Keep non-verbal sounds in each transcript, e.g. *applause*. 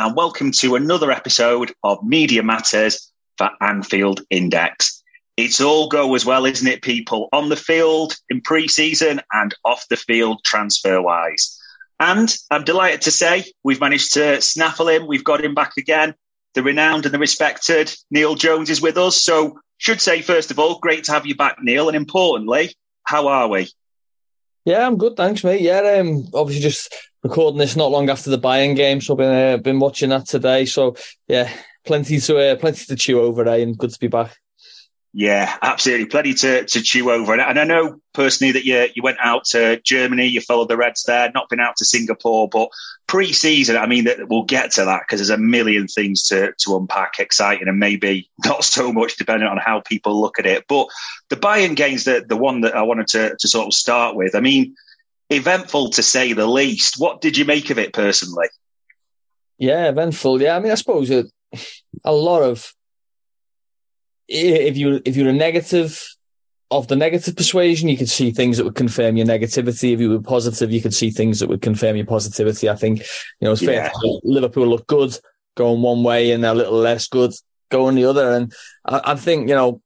and welcome to another episode of Media Matters for Anfield Index. It's all go as well, isn't it, people? On the field in pre season and off the field transfer wise. And I'm delighted to say we've managed to snaffle him. We've got him back again. The renowned and the respected Neil Jones is with us. So, should say, first of all, great to have you back, Neil. And importantly, how are we? Yeah, I'm good, thanks, mate. Yeah, um, obviously just recording this not long after the Bayern game, so I've been uh, been watching that today. So yeah, plenty to uh, plenty to chew over, eh? And good to be back. Yeah, absolutely, plenty to, to chew over. And, and I know personally that you you went out to Germany, you followed the Reds there, not been out to Singapore, but pre-season, I mean, that we'll get to that because there's a million things to to unpack, exciting, and maybe not so much depending on how people look at it. But the Bayern game's the the one that I wanted to to sort of start with. I mean eventful to say the least. What did you make of it personally? Yeah, eventful. Yeah, I mean, I suppose a, a lot of if you if you're a negative of the negative persuasion, you could see things that would confirm your negativity. If you were positive, you could see things that would confirm your positivity. I think, you know, it's fair yeah. Liverpool look good going one way and a little less good going the other. And I, I think, you know,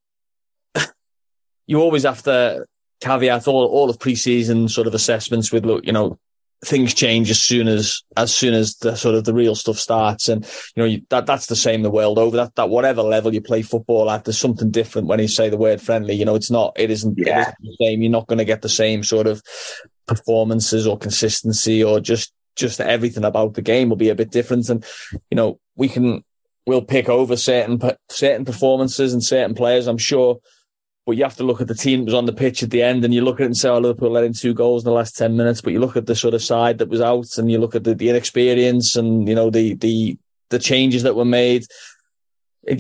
*laughs* you always have to caveat all, all of preseason sort of assessments with look, you know, things change as soon as as soon as the sort of the real stuff starts. And you know you, that that's the same the world over. That that whatever level you play football at there's something different when you say the word friendly. You know it's not it isn't, yeah. it isn't the same. You're not going to get the same sort of performances or consistency or just just everything about the game will be a bit different. And you know we can we'll pick over certain certain performances and certain players i'm sure but you have to look at the team that was on the pitch at the end and you look at it and say, oh, Liverpool let in two goals in the last 10 minutes. But you look at the sort of side that was out and you look at the, the inexperience and, you know, the, the, the changes that were made.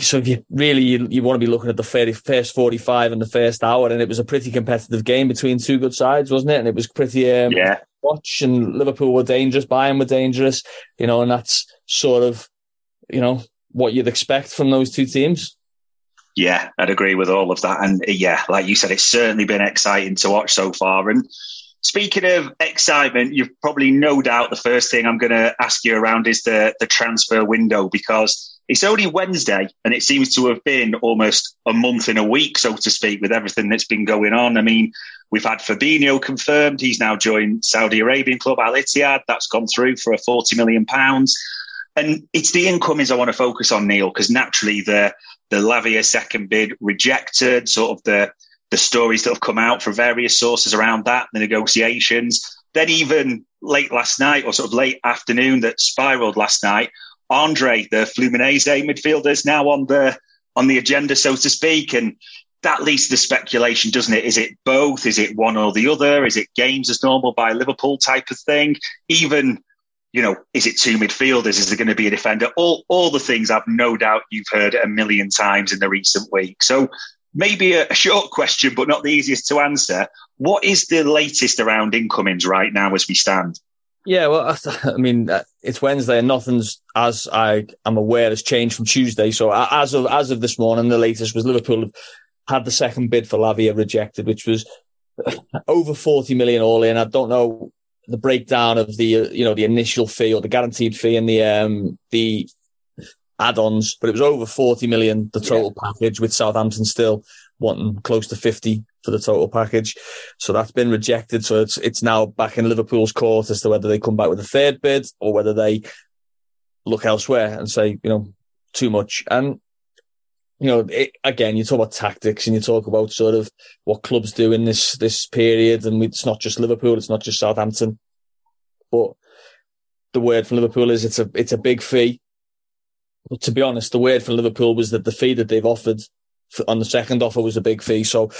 So if you really, you, you want to be looking at the first 45 and the first hour. And it was a pretty competitive game between two good sides, wasn't it? And it was pretty, um, yeah. watch and Liverpool were dangerous, Bayern were dangerous, you know, and that's sort of, you know, what you'd expect from those two teams. Yeah, I'd agree with all of that. And uh, yeah, like you said, it's certainly been exciting to watch so far. And speaking of excitement, you've probably no doubt the first thing I'm going to ask you around is the, the transfer window because it's only Wednesday and it seems to have been almost a month in a week, so to speak, with everything that's been going on. I mean, we've had Fabinho confirmed. He's now joined Saudi Arabian club Al Ittihad. That's gone through for a 40 million pounds. And it's the incomings I want to focus on, Neil, because naturally the the Lavia second bid rejected, sort of the the stories that have come out from various sources around that, the negotiations. Then even late last night or sort of late afternoon that spiraled last night, Andre, the Fluminense midfielder, is now on the on the agenda, so to speak. And that leads to the speculation, doesn't it? Is it both? Is it one or the other? Is it games as normal by Liverpool type of thing? Even you know, is it two midfielders? Is there going to be a defender? All, all the things I've no doubt you've heard a million times in the recent week. So maybe a, a short question, but not the easiest to answer. What is the latest around incomings right now as we stand? Yeah, well, I *laughs* mean, uh, it's Wednesday and nothing's, as I am aware, has changed from Tuesday. So as of as of this morning, the latest was Liverpool had the second bid for Lavia rejected, which was over 40 million all in. I don't know the breakdown of the uh, you know the initial fee or the guaranteed fee and the um the add-ons, but it was over 40 million the total yeah. package with Southampton still wanting close to 50 for the total package. So that's been rejected. So it's it's now back in Liverpool's court as to whether they come back with a third bid or whether they look elsewhere and say, you know, too much. And you know, it, again, you talk about tactics and you talk about sort of what clubs do in this this period, and it's not just Liverpool, it's not just Southampton, but the word from Liverpool is it's a it's a big fee. But to be honest, the word for Liverpool was that the fee that they've offered on the second offer was a big fee. So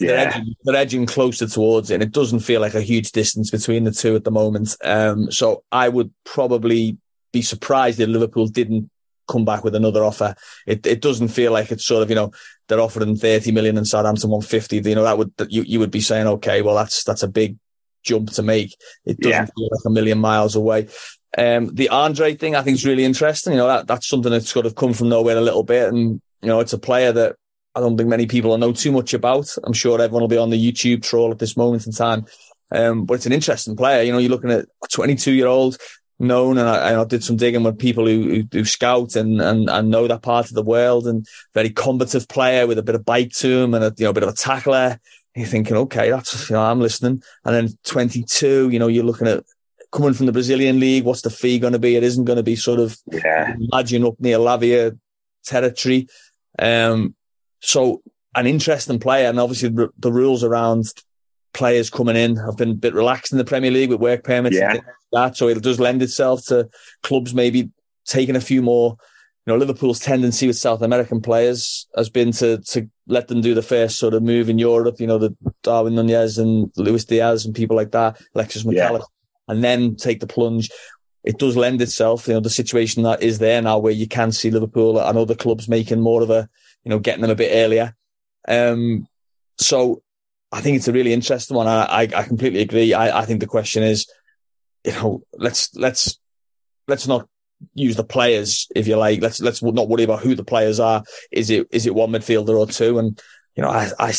yeah. they're, edging, they're, edging, closer towards it. And it doesn't feel like a huge distance between the two at the moment. Um, so I would probably be surprised if Liverpool didn't come back with another offer. It it doesn't feel like it's sort of you know they're offering thirty million and Southampton one fifty. You know that would you you would be saying okay, well that's that's a big jump to make. It doesn't yeah. feel like a million miles away. Um, the Andre thing I think is really interesting. You know that that's something that's sort of come from nowhere a little bit, and you know it's a player that I don't think many people know too much about. I'm sure everyone will be on the YouTube troll at this moment in time. Um, but it's an interesting player. You know, you're looking at a 22 year old known, and I, I, did some digging with people who, who, who scout and, and, and know that part of the world, and very combative player with a bit of bite to him and a you know a bit of a tackler. you're thinking, okay, that's you know I'm listening. And then 22, you know, you're looking at coming from the Brazilian league. What's the fee going to be? It isn't going to be sort of yeah. imagine up near Lavia territory. Um, so an interesting player, and obviously the, the rules around players coming in have been a bit relaxed in the Premier League with work permits yeah. and that. So it does lend itself to clubs maybe taking a few more. You know, Liverpool's tendency with South American players has been to to let them do the first sort of move in Europe. You know, the Darwin Nunez and Luis Diaz and people like that, Alexis McAllister, yeah. and then take the plunge. It does lend itself, you know, the situation that is there now where you can see Liverpool and other clubs making more of a, you know, getting them a bit earlier. Um, so I think it's a really interesting one. I, I completely agree. I, I think the question is, you know, let's let's let's not use the players if you like. Let's let's not worry about who the players are. Is it is it one midfielder or two? And you know, I I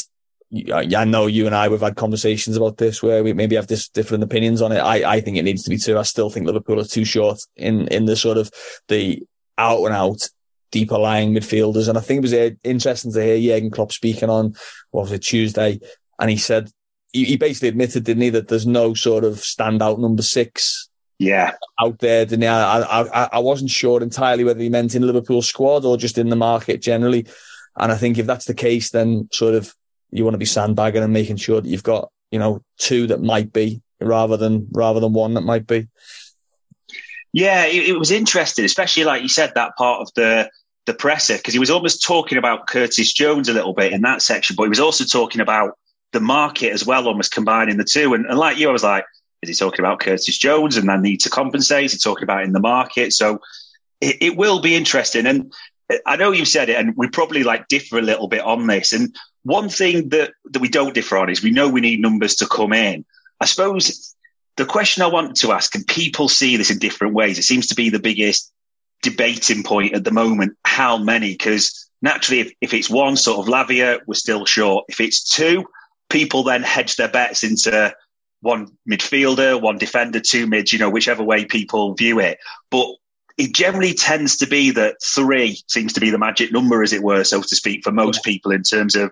I know you and I we've had conversations about this where we maybe have this different opinions on it. I I think it needs to be two. I still think Liverpool are too short in in the sort of the out and out deeper lying midfielders. And I think it was uh, interesting to hear Jurgen Klopp speaking on what was it Tuesday and he said he, he basically admitted, didn't he, that there's no sort of standout number six yeah. out there didn't he? I, I i wasn't sure entirely whether he meant in liverpool squad or just in the market generally. And i think if that's the case then sort of you want to be sandbagging and making sure that you've got you know two that might be rather than rather than one that might be. Yeah it, it was interesting especially like you said that part of the the presser because he was almost talking about curtis jones a little bit in that section but he was also talking about the market as well, almost combining the two. And, and like you, I was like, is he talking about Curtis Jones and then need to compensate? Is he talking about in the market? So it, it will be interesting. And uh, I know you've said it, and we probably like differ a little bit on this. And one thing that, that we don't differ on is we know we need numbers to come in. I suppose the question I want to ask, and people see this in different ways, it seems to be the biggest debating point at the moment. How many? Because naturally, if, if it's one sort of Lavia, we're still short. If it's two, people then hedge their bets into one midfielder, one defender, two mids, you know, whichever way people view it. But it generally tends to be that three seems to be the magic number, as it were, so to speak, for most people in terms of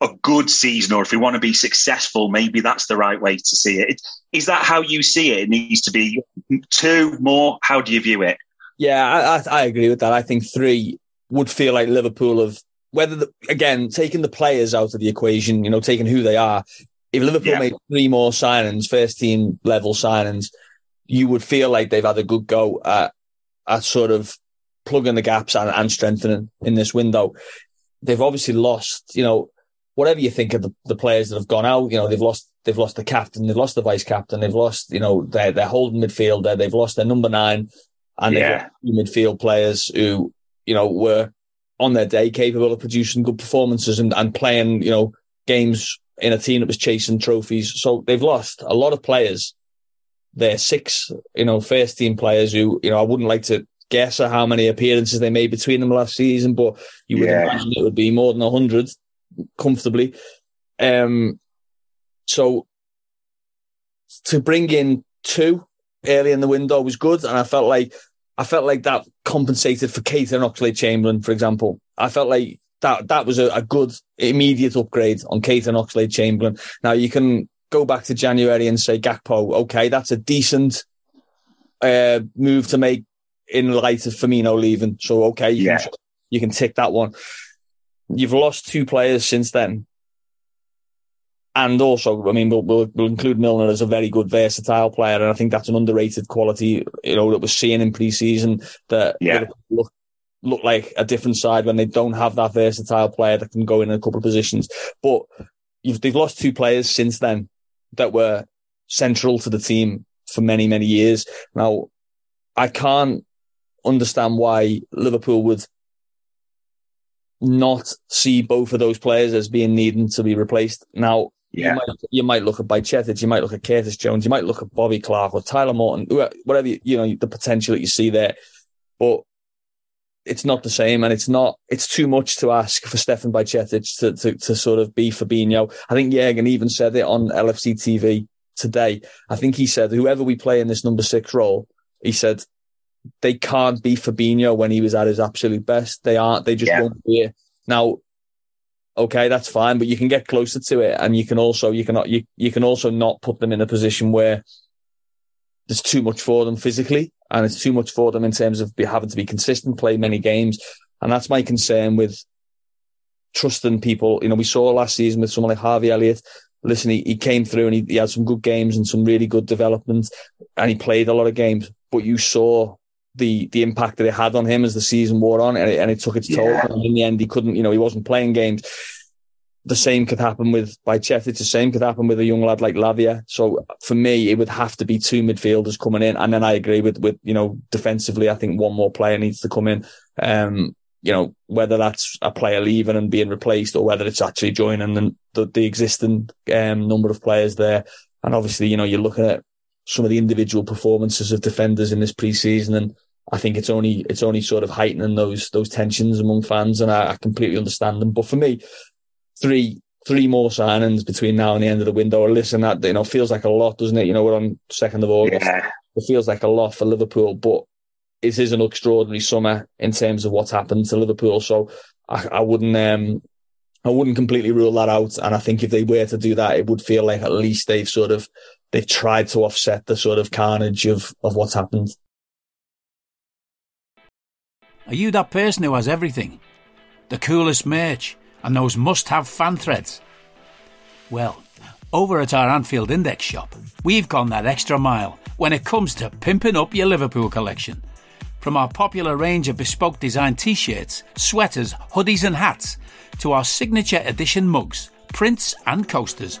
a good season, or if we want to be successful, maybe that's the right way to see it. Is that how you see it? It needs to be two more. How do you view it? Yeah, I, I agree with that. I think three would feel like Liverpool have whether the, again taking the players out of the equation, you know, taking who they are. If Liverpool yeah. made three more signings, first team level signings, you would feel like they've had a good go at, at sort of plugging the gaps and, and strengthening in this window. They've obviously lost, you know, whatever you think of the, the players that have gone out, you know, they've lost they've lost the captain, they've lost the vice captain, they've lost, you know, their their holding midfielder, they've lost their number nine, and yeah. midfield players who, you know, were on their day capable of producing good performances and, and playing, you know, games in a team that was chasing trophies. So they've lost a lot of players. They're six, you know, first team players who, you know, I wouldn't like to guess at how many appearances they made between them last season, but you would yeah. imagine it would be more than hundred comfortably. Um, so to bring in two early in the window was good, and I felt like I felt like that compensated for Keita and Oxlade Chamberlain, for example. I felt like that that was a, a good immediate upgrade on Keita and Oxlade Chamberlain. Now you can go back to January and say Gakpo, okay, that's a decent uh, move to make in light of Firmino leaving. So okay, you, Yeah. can, you can tick that one. You've lost two players since then. And also, I mean, we'll, we'll, we'll include Milner as a very good versatile player, and I think that's an underrated quality, you know, that we're seeing in pre-season that Yeah. Look look like a different side when they don't have that versatile player that can go in a couple of positions. But you've they've lost two players since then that were central to the team for many many years. Now, I can't understand why Liverpool would not see both of those players as being needing to be replaced. Now, Yeah. you might you might look at Bajcetic, you might look at Curtis Jones, you might look at Bobby Clark or Tyler Morton, whatever you, you know the potential that you see there, but it's not the same, and it's not it's too much to ask for Stefan Bajcetic to, to to sort of be Fabinho. I think Jurgen even said it on LFC TV today. I think he said whoever we play in this number six role, he said they can't be Fabinho when he was at his absolute best. They aren't. They just Yeah. won't be it. Now, okay, that's fine, but you can get closer to it, and you can also you cannot you you can also not put them in a position where there's too much for them physically, and it's too much for them in terms of be, having to be consistent, play many games, and that's my concern with trusting people. You know, we saw last season with someone like Harvey Elliott. Listen, he, he came through and he, he had some good games and some really good development, and he played a lot of games. But you saw the the impact that it had on him as the season wore on, and it, and it took its toll. Yeah. And in the end, he couldn't. You know, he wasn't playing games. The same could happen with Bajcetic. The same could happen with a young lad like Lavia. So for me, it would have to be two midfielders coming in, and then I agree with with you know defensively. I think one more player needs to come in. Um, you know whether that's a player leaving and being replaced, or whether it's actually joining the the, the existing um, number of players there. And obviously, you know, you're looking at some of the individual performances of defenders in this preseason, and I think it's only it's only sort of heightening those those tensions among fans, and I, I completely understand them. But for me, three three more signings between now and the end of the window. Or listen, that you know feels like a lot, doesn't it? You know, we're on second of August. Yeah. It feels like a lot for Liverpool, but it is an extraordinary summer in terms of what's happened to Liverpool. So I, I wouldn't um I wouldn't completely rule that out. And I think if they were to do that, it would feel like at least they've sort of they've tried to offset the sort of carnage of of what's happened. Are you that person who has everything? The coolest merch and those must have fan threads? Well, over at our Anfield Index shop, we've gone that extra mile when it comes to pimping up your Liverpool collection. From our popular range of bespoke design t shirts, sweaters, hoodies, and hats, to our signature edition mugs, prints, and coasters,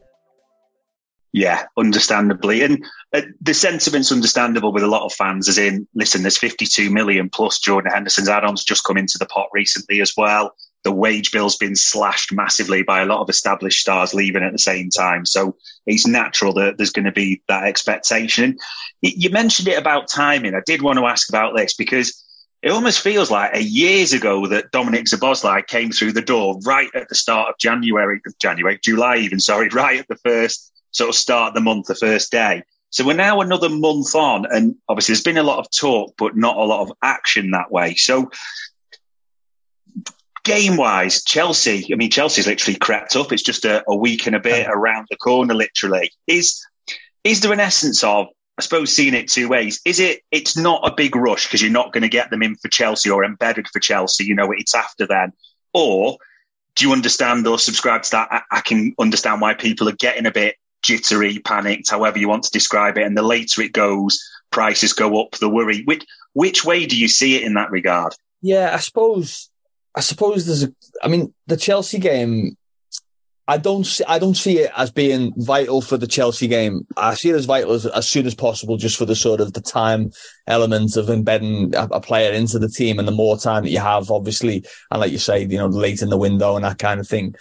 Yeah, understandably. And uh, the sentiment's understandable with a lot of fans, as in, listen, there's 52 million plus Jordan Henderson's add ons just come into the pot recently as well. The wage bill's been slashed massively by a lot of established stars leaving at the same time. So it's natural that there's going to be that expectation. You mentioned it about timing. I did want to ask about this because it almost feels like a years ago that Dominic Szoboszlai came through the door right at the start of January, January, July even, sorry, *laughs* right at the first sort of start the month, the first day. So we're now another month on, and obviously there's been a lot of talk, but not a lot of action that way. So game wise, Chelsea, I mean, Chelsea's literally crept up. It's just a, a week and a bit around the corner, literally. Is is there an essence of, I suppose, seeing it two ways? Is it, it's not a big rush because you're not going to get them in for Chelsea or embedded for Chelsea, you know, it's after then. Or do you understand or subscribe to that? I, I can understand why people are getting a bit jittery, panicked, however you want to describe it. And the later it goes, prices go up, the worry. Which, which way do you see it in that regard? Yeah, I suppose. I suppose there's a. I mean, the Chelsea game. I don't. See, I don't see it as being vital for the Chelsea game. I see it as vital as, as soon as possible, just for the sort of the time element of embedding a, a player into the team, and the more time that you have, obviously, and like you say, you know, late in the window and that kind of thing.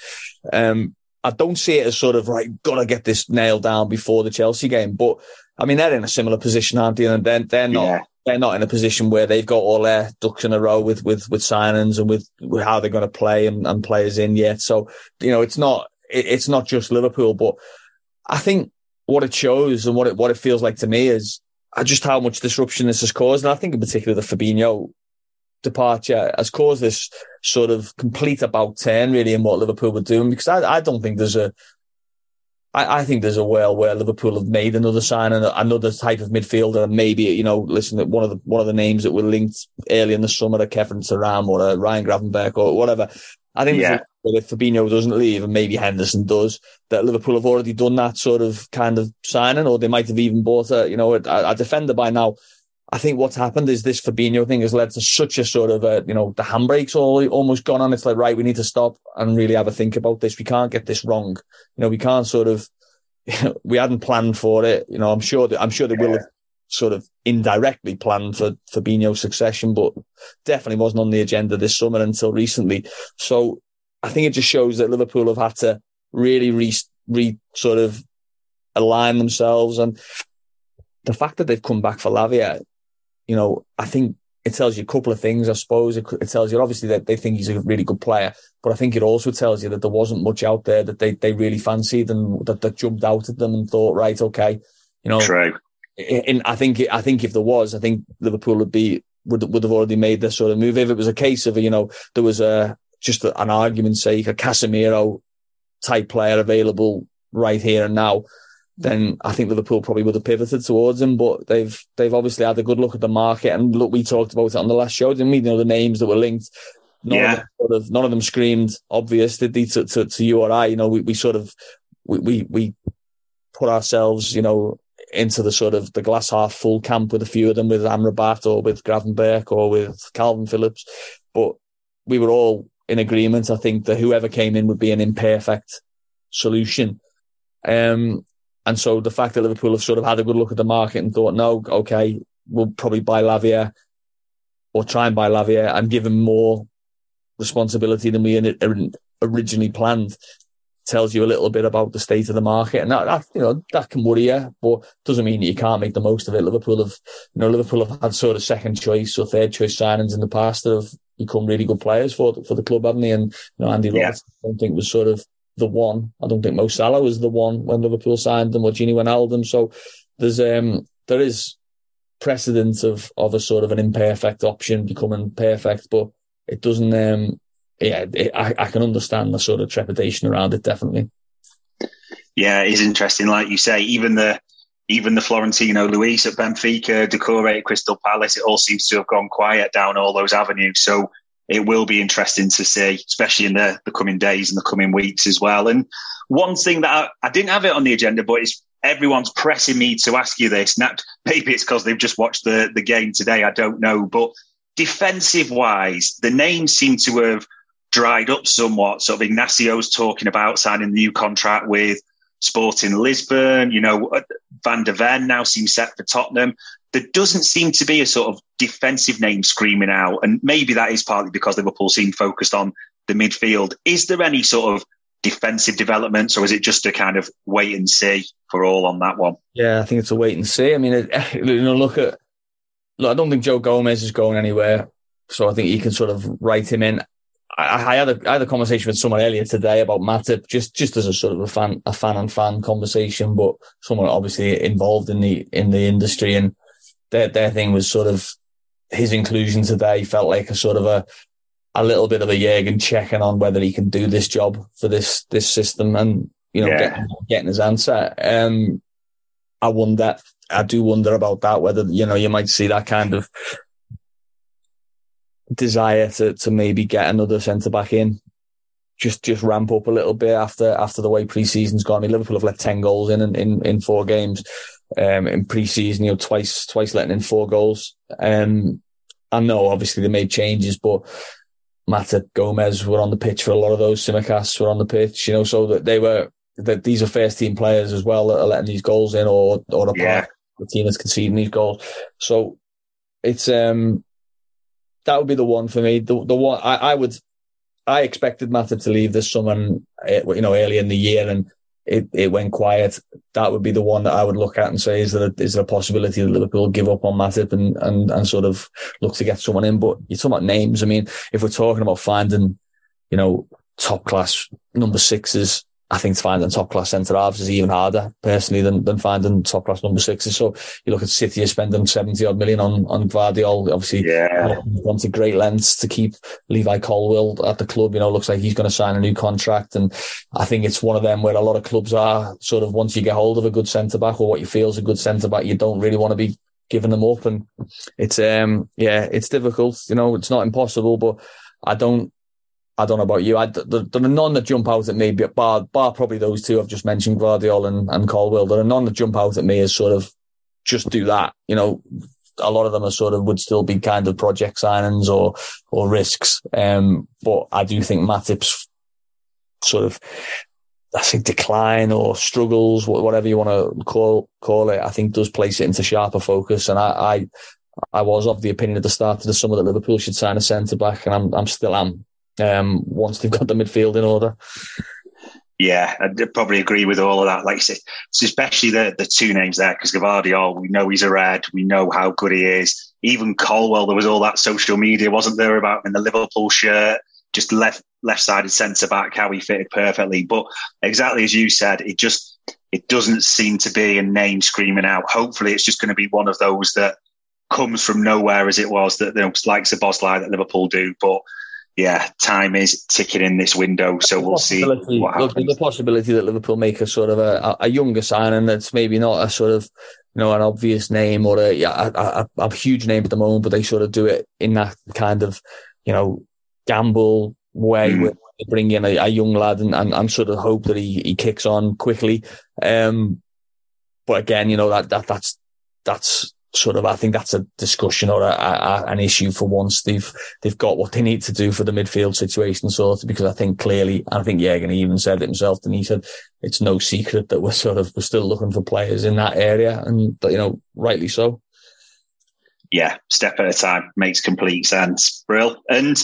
Um, I don't see it as sort of right. Gotta get this nailed down before the Chelsea game, but I mean, they're in a similar position, aren't they? And they're, they're not Yeah. they're not in a position where they've got all their ducks in a row with with with signings and with, with how they're going to play and, and, players in yet. So you know, it's not it, it's not just Liverpool, but I think what it shows and what it what it feels like to me is just how much disruption this has caused, and I think in particular the Fabinho departure has caused this sort of complete about turn really in what Liverpool were doing because I, I don't think there's a I, I, think there's a world where Liverpool have made another sign and another type of midfielder. And maybe, you know, listen, one of the, one of the names that were linked early in the summer, a Khéphren Thuram or a Ryan Gravenberch or whatever. I think yeah. if Fabinho doesn't leave and maybe Henderson does, that Liverpool have already done that sort of kind of signing, or they might have even bought a, you know, a, a defender by now. I think what's happened is this Fabinho thing has led to such a sort of a, you know, the handbrake's all almost gone on. It's like, right, we need to stop and really have a think about this. We can't get this wrong. You know, we can't sort of, you *laughs* know, we hadn't planned for it. You know, I'm sure that, I'm sure they yeah. will have sort of indirectly planned for Fabinho's succession, but definitely wasn't on the agenda this summer until recently. So I think it just shows that Liverpool have had to really re, re sort of align themselves and the fact that they've come back for Lavia you know, I think it tells you a couple of things, I suppose. It, it, tells you obviously that they think he's a really good player, but I think it also tells you that there wasn't much out there that they, they really fancied and that, that jumped out at them and thought, right, okay, you know. True. And I think, I think if there was, I think Liverpool would be, would, would have already made this sort of move. If it was a case of, you know, there was a, just an argument's sake, a Casemiro type player available right here and now, then I think Liverpool probably would have pivoted towards him. But they've they've obviously had a good look at the market and look. We talked about it on the last show, didn't we? You know the names that were linked. None yeah. Of them sort of, none of them screamed obvious, did they? To, to, to you or I, you know, we, we sort of we, we we put ourselves, you know, into the sort of the glass half full camp with a few of them, with Amrabat or with Gravenberch or with Kalvin Phillips, but we were all in agreement. I think that whoever came in would be an imperfect solution. Um, and so the fact that Liverpool have sort of had a good look at the market and thought, no, okay, we'll probably buy Lavia or try and buy Lavia and give him more responsibility than we originally planned tells you a little bit about the state of the market, and that, that, you know that can worry you, but doesn't mean that you can't make the most of it. Liverpool have, you know, Liverpool have had sort of second choice or third choice signings in the past that have become really good players for for the club, haven't they? And you know, Andy yeah. I don't think was sort of the one. I don't think Mo Salah was the one when Liverpool signed them or Gini Wijnaldum. So there's um there is precedent of of a sort of an imperfect option becoming perfect, but it doesn't. um Yeah, it, I I can understand the sort of trepidation around it definitely. Yeah, it's interesting. Like you say, even the even the Florentino Luis at Benfica, Doucouré at Crystal Palace, it all seems to have gone quiet down all those avenues. So it will be interesting to see, especially in the, the coming days and the coming weeks as well. And one thing that I, I didn't have it on the agenda, but it's everyone's pressing me to ask you this. Now, maybe it's because they've just watched the, the game today. I don't know. But defensive wise, the names seem to have dried up somewhat. Sort of Inácio's talking about signing the new contract with Sporting Lisbon. You know, uh, Van der Ven now seems set for Tottenham there doesn't seem to be a sort of defensive name screaming out. And maybe that is partly because Liverpool seem focused on the midfield. Is there any sort of defensive developments or is it just a kind of wait and see for all on that one? Yeah, I think it's a wait and see. I mean, *laughs* you know, look at, look, I don't think Joe Gomez is going anywhere. So I think you can sort of write him in. I, I, had a I had a conversation with someone earlier today about Matip, just just as a sort of a fan a fan and fan conversation, but someone obviously involved in the in the industry and their their thing was sort of his inclusion today felt like a sort of a a little bit of a Jurgen checking on whether he can do this job for this this system and you know yeah. getting, getting his answer. Um, I wonder, I do wonder about that whether you know you might see that kind of desire to to maybe get another centre back in. Just, just ramp up a little bit after after the way pre-season's gone. I mean, Liverpool have let ten goals in in, in, in four games um, in pre-season, you know, twice, twice letting in four goals. Um, I know obviously they made changes, but Matip Gomez were on the pitch for a lot of those. Tsimikas were on the pitch, you know, so that they were, that these are first team players as well that are letting these goals in or, or a yeah. part the team that's conceding these goals. So it's, um, that would be the one for me. The, the one I, I would, I expected Matip to leave this summer, eh, you know, early in the year and it, it went quiet that would be the one that I would look at and say, is there a, is there a possibility that Liverpool give up on Matip and, and, and sort of look to get someone in? But you're talking about names. I mean, if we're talking about finding, you know, top class number sixes, I think finding top class centre halves is even harder personally than, than finding top class number sixes. So you look at City are spending 70 odd million on, on Gvardiol. Obviously, yeah. gone to great lengths to keep Levi Colwill at the club. You know, looks like he's going to sign a new contract. And I think it's one of them where a lot of clubs are sort of once you get hold of a good centre back or what you feel is a good centre back, you don't really want to be giving them up. And it's, um, yeah, it's difficult. You know, it's not impossible, but I don't, I don't know about you. I, there, there are none that jump out at me, but bar, bar probably those two I've just mentioned, Gvardiol and, and Colwill. There are none that jump out at me as sort of just do that. You know, a lot of them are sort of would still be kind of project signings or or risks. Um, but I do think Matip's sort of I think decline or struggles, whatever you want to call call it, I think does place it into sharper focus. And I, I I was of the opinion at the start of the summer that Liverpool should sign a centre back, and I'm I'm still am um, once they've got the midfield in order. Yeah, I'd probably agree with all of that. Like especially the, the two names there, because Gvardiol, we know he's a red, we know how good he is. Even Colwill, there was all that social media, wasn't there, about in the Liverpool shirt, just left left sided centre back, how he fitted perfectly. But exactly as you said, it just it doesn't seem to be a name screaming out. Hopefully, it's just going to be one of those that comes from nowhere, as it was that you know, like Szoboszlai that Liverpool do, but yeah, time is ticking in this window, so we'll see what happens. Look, the possibility that Liverpool make a sort of a, a younger signing that's maybe not a sort of you know an obvious name or a, a, a, a huge name at the moment, but they sort of do it in that kind of you know gamble way mm. where they bring in a, a young lad and, and, and, sort of hope that he, he kicks on quickly. Um, but again, you know that that that's that's sort of I think that's a discussion or a, a, an issue for once they've they've got what they need to do for the midfield situation sorted because I think clearly I think Jurgen even said it himself and he said it's no secret that we're sort of we're still looking for players in that area and you know rightly so. Yeah, step at a time makes complete sense. Brill and.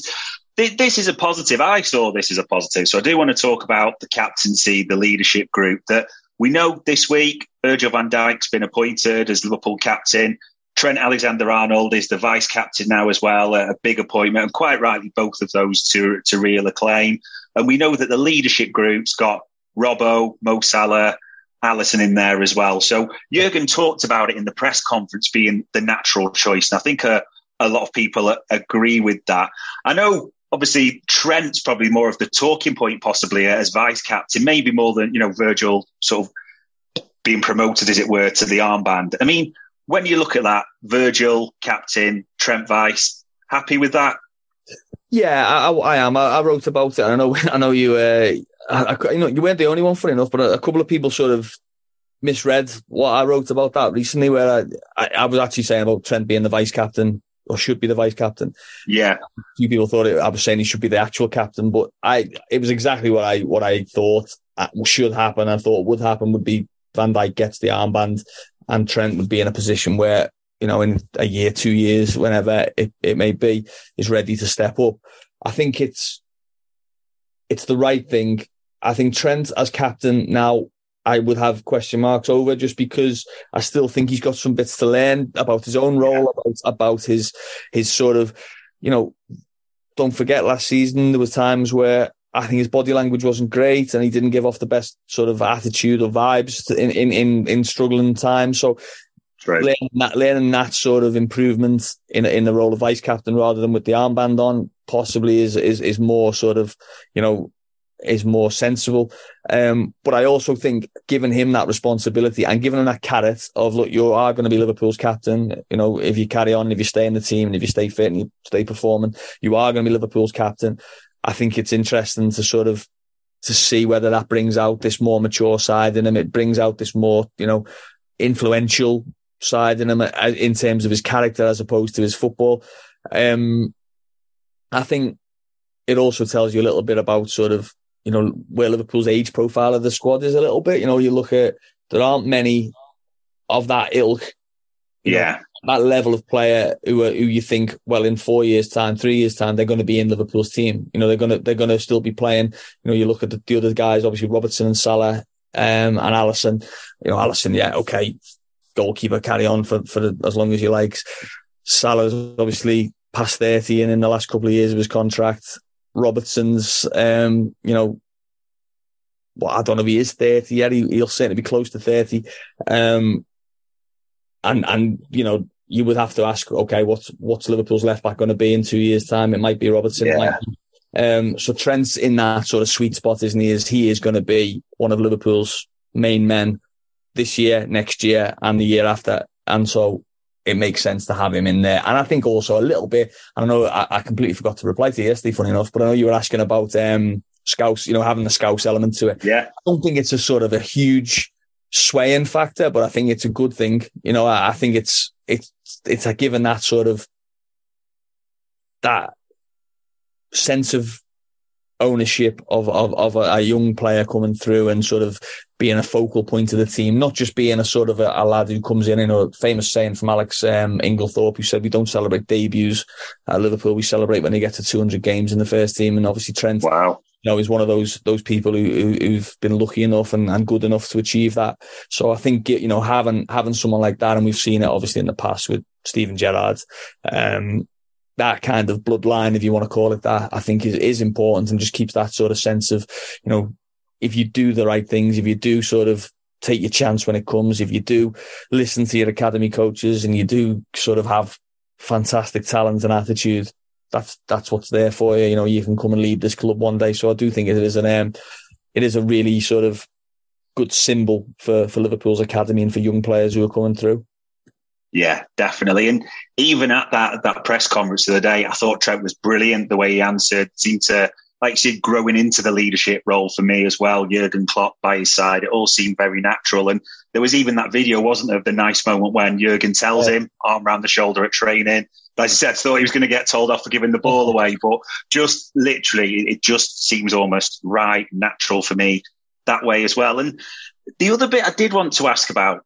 This is a positive. I saw this as a positive. So I do want to talk about the captaincy, the leadership group that we know this week Virgil van Dijk's been appointed as Liverpool captain. Trent Alexander Arnold is the vice captain now as well, a big appointment, and quite rightly, both of those to, to real acclaim. And we know that the leadership group's got Robbo, Mo Salah, Alisson in there as well. So Jurgen talked about it in the press conference being the natural choice. And I think a, a lot of people agree with that. I know obviously Trent's probably more of the talking point possibly as vice captain, maybe more than, you know, Virgil sort of being promoted, as it were, to the armband. I mean, when you look at that, Virgil, captain, Trent vice, happy with that? Yeah, I, I am. I, I, wrote about it. I know, *laughs* I know you, uh, I, you know, you weren't the only one, funny enough, but a, a, couple of people sort of misread what I wrote about that recently, where I, I, was actually saying about Trent being the vice captain or should be the vice captain. Yeah, a few people thought it, I was saying he should be the actual captain, but I it was exactly what I what I thought uh, should happen. I thought would happen would be Van Dijk gets the armband, and Trent would be in a position where you know in a year, two years, whenever it, it may be, is ready to step up. I think it's it's the right thing. I think Trent as captain now I would have question marks over just because I still think he's got some bits to learn about his own role, yeah. about, about his, his sort of, you know, don't forget last season, there was times where I think his body language wasn't great and he didn't give off the best sort of attitude or vibes in, in, in, in struggling times. So right. learning, that, learning that sort of improvement in, in the role of vice captain rather than with the armband on possibly is, is, is more sort of, you know, is more sensible. Um, but I also think giving him that responsibility and giving him that carrot of look, you are going to be Liverpool's captain. You know, if you carry on, if you stay in the team, and if you stay fit and you stay performing, you are going to be Liverpool's captain. I think it's interesting to sort of to see whether that brings out this more mature side in him. It brings out this more, you know, influential side in him uh, in terms of his character as opposed to his football. Um, I think it also tells you a little bit about sort of you know, where Liverpool's age profile of the squad is a little bit. You know, you look at there aren't many of that ilk. Yeah. Know, that level of player who are, who you think, well, in four years' time, three years' time, they're going to be in Liverpool's team. You know, they're going to they're going to still be playing. You know, you look at the, the other guys, obviously Robertson and Salah Um, and Alisson. you know, Alisson, yeah, okay, goalkeeper, carry on for, for as long as he likes. Salah's obviously past 30 and in the last couple of years of his contract. Robertson's, um, you know, well, I don't know if he is 30 yet. He, will certainly be close to 30. Um, and, and, you know, you would have to ask, okay, what's, what's Liverpool's left back going to be in two years time? It might be Robertson. Yeah. Um, so Trent's in that sort of sweet spot, isn't he? Is he is going to be one of Liverpool's main men this year, next year, and the year after. And so it makes sense to have him in there. And I think also a little bit, I don't know, I, I completely forgot to reply to you yesterday, funny enough, but I know you were asking about, um, scouts, you know, having the scouts element to it. Yeah. I don't think it's a sort of a huge swaying factor, but I think it's a good thing. You know, I, I think it's, it's, it's a given that sort of, that sense of ownership of, of, of a, a, young player coming through and sort of being a focal point of the team, not just being a sort of a, a lad who comes in, you know, famous saying from Alex um, Inglethorpe, who said, we don't celebrate debuts at Liverpool. We celebrate when they get to 200 games in the first team. And obviously Trent, wow. you know, is one of those, those people who, who, have been lucky enough and, and good enough to achieve that. So I think, you know, having, having someone like that, and we've seen it obviously in the past with Steven Gerrard, um, that kind of bloodline, if you want to call it that, I think is, is important and just keeps that sort of sense of, you know, if you do the right things, if you do sort of take your chance when it comes, if you do listen to your academy coaches and you do sort of have fantastic talent and attitude, that's, that's what's there for you. You know, you can come and lead this club one day. So I do think it is an, um, it is a really sort of good symbol for, for Liverpool's academy and for young players who are coming through. Yeah, definitely. And even at that that press conference of the day, I thought Trent was brilliant the way he answered. Seemed to like you said, growing into the leadership role for me as well. Jurgen Klopp by his side, it all seemed very natural. And there was even that video, wasn't there, of the nice moment when Jurgen tells yeah. him arm around the shoulder at training. As I said, thought he was going to get told off for giving the ball away, but just literally, it just seems almost right, natural for me that way as well. And the other bit I did want to ask about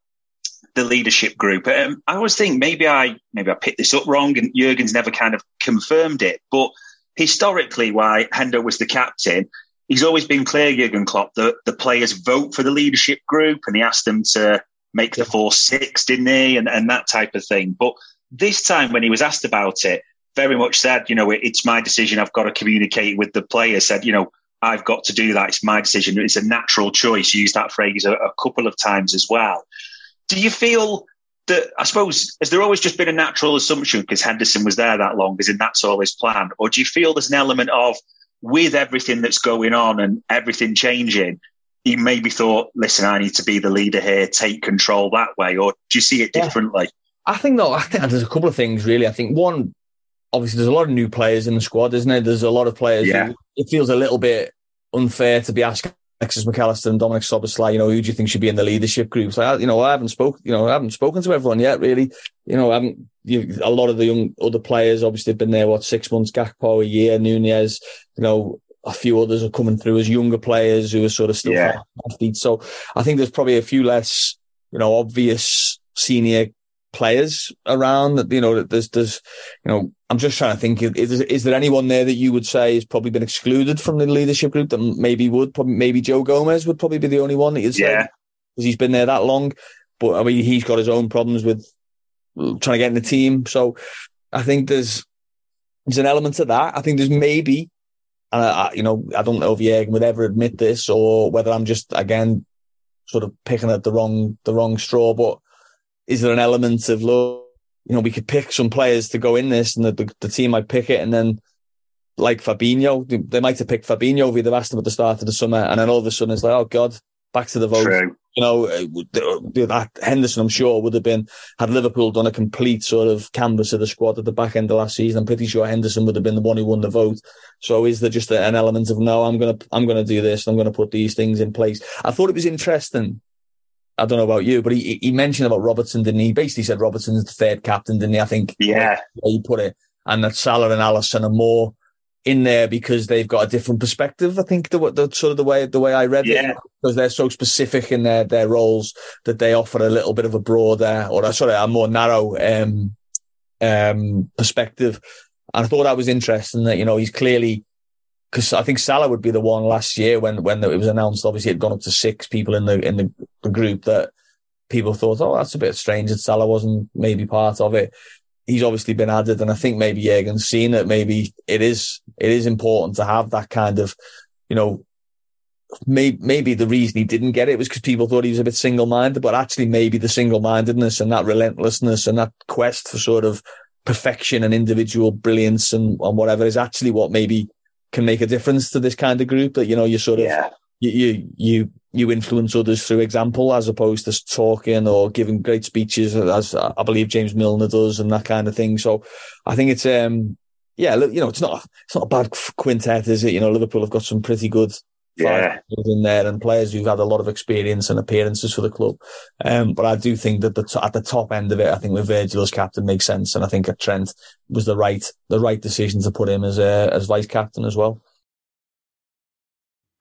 the leadership group. Um, I always think maybe I maybe I picked this up wrong, and Jurgen's never kind of confirmed it. But historically, why Hendo was the captain, he's always been clear, Jurgen Klopp, that the players vote for the leadership group, and he asked them to make the four six, didn't he, and and that type of thing. But this time, when he was asked about it, very much said, you know, it's my decision. I've got to communicate with the players. Said, you know. I've got to do that. It's my decision. It's a natural choice. Use that phrase a, a couple of times as well do you feel that, I suppose, has there always just been a natural assumption because Henderson was there that long, as in that's all his plan? Or do you feel there's an element of, with everything that's going on and everything changing, he maybe thought, listen, I need to be the leader here, take control that way? Or do you see it differently? Yeah. I think, though, *laughs* I think there's a couple of things, really. I think one, obviously, there's a lot of new players in the squad, isn't there? There's a lot of players. Yeah. it feels a little bit unfair to be asking Alexis McAllister and Dominic Szoboszlai, you know, who do you think should be in the leadership group? So, you know, I haven't spoken, you know, I haven't spoken to everyone yet, really. You know, I haven't, you, a lot of the young other players obviously have been there, what, six months, Gakpo a year, Nunez, you know, a few others are coming through as younger players who are sort of still yeah. So I think there's probably a few less, you know, obvious senior players around that, you know, that there's, there's, you know, I'm just trying to think, is, is there anyone there that you would say has probably been excluded from the leadership group that maybe would, probably, maybe Joe Gomez would probably be the only one that you'd say? Yeah. Because he's been there that long. But I mean, he's got his own problems with trying to get in the team. So I think there's, there's an element to that. I think there's maybe, and I, you know, I don't know if Jurgen would ever admit this or whether I'm just, again, sort of picking at the wrong, the wrong straw, but is there an element of look, you know, we could pick some players to go in this and the, the, the team might pick it and then like Fabinho, they, they might have picked Fabinho if they'd asked him at the start of the summer and then all of a sudden it's like, oh God, back to the vote. True. You know, uh, uh, that Henderson, I'm sure, would have been, had Liverpool done a complete sort of canvas of the squad at the back end of last season, I'm pretty sure Henderson would have been the one who won the vote. So is there just an element of, no, I'm going to, I'm going to do this. I'm going to put these things in place. I thought it was interesting I don't know about you, but he he mentioned about Robertson, didn't he? he basically said Robertson's the third captain, didn't he? I think. Yeah. He put it, and that Salah and Alisson are more in there because they've got a different perspective. I think the, the sort of the way the way I read yeah. it because they're so specific in their their roles that they offer a little bit of a broader or a, sorry a more narrow um um perspective. And I thought that was interesting that you know he's clearly because I think Salah would be the one last year when when it was announced. Obviously, it had gone up to six people in the in the, group that people thought, oh, that's a bit strange that Salah wasn't maybe part of it. He's obviously been added, and I think maybe Jurgen's seen that maybe it is it is important to have that kind of, you know, maybe maybe the reason he didn't get it was because people thought he was a bit single minded, but actually maybe the single mindedness and that relentlessness and that quest for sort of perfection and individual brilliance and, and whatever is actually what maybe can make a difference to this kind of group that you know you sort of Yeah. you, you you you influence others through example as opposed to talking or giving great speeches as I believe James Milner does and that kind of thing. So I think it's um yeah you know it's not it's not a bad quintet is it you know Liverpool have got some pretty good Yeah. in there and players who've had a lot of experience and appearances for the club. Um, but I do think that the t- at the top end of it, I think with Virgil as captain makes sense, and I think at Trent was the right the right decision to put him as uh, as vice captain as well.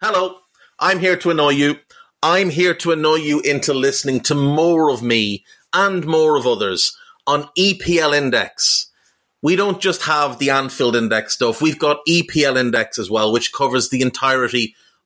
Hello, I'm here to annoy you. I'm here to annoy you into listening to more of me and more of others on EPL Index. We don't just have the Anfield Index stuff, we've got EPL Index as well, which covers the entirety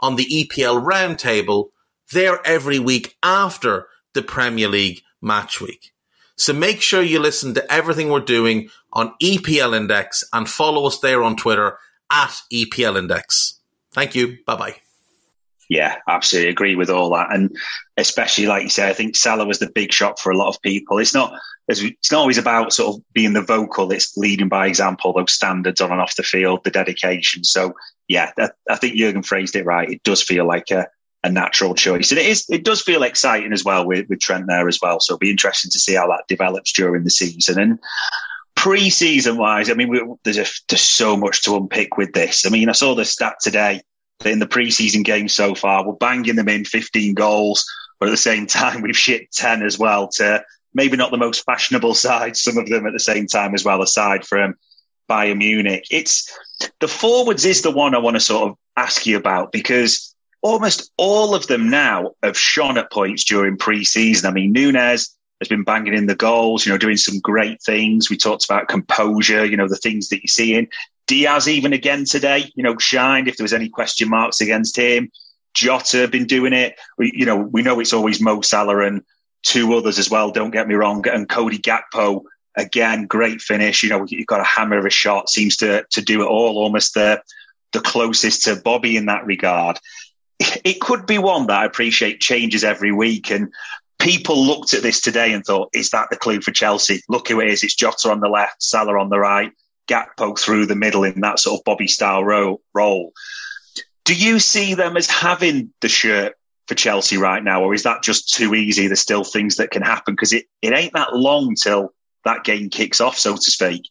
on the EPL roundtable, they're every week after the Premier League match week. So make sure you listen to everything we're doing on EPL Index and follow us there on Twitter at EPL Index. Thank you. Bye bye. Yeah, absolutely agree with all that, and especially like you say, I think Salah was the big shock for a lot of people. It's not it's not always about sort of being the vocal; it's leading by example. Those standards on and off the field, the dedication. So yeah, I think Jurgen phrased it right. It does feel like a, a natural choice, and it is. It does feel exciting as well with, with Trent there as well. So it'll be interesting to see how that develops during the season and. Pre-season wise, I mean, we, there's a, there's so much to unpick with this. I mean, I saw the stat today in the preseason games so far, we're banging them in 15 goals, but at the same *laughs* time, we've shipped 10 as well to maybe not the most fashionable *laughs* side, some of them at the same time as well, aside from Bayern Munich. It's the forwards is the one I want to sort of ask you about because almost all of them now have shone at points during preseason. I mean, Núñez has been banging in the goals, you know, doing some great things. We talked about composure, you know, the things that you're seeing. Diaz even again today, you know, shined if there was any question marks against him. Jota been doing it. We, you know, we know it's always Mo Salah and two others as well. Don't get me wrong. And Cody Gakpo again, great finish. You know, you've got a hammer of a shot. Seems to to do it all. Almost the the closest to Bobby in that regard. It could be one that I appreciate changes every week. And people looked at this today and thought, is that the clue for Chelsea? Look who it is. It's Jota on the left, Salah on the right. Gakpo through the middle in that sort of Bobby style ro- role. Do you see them as having the shirt for Chelsea right now, or is that just too easy? There's still things that can happen because it, it ain't that long till that game kicks off, so to speak.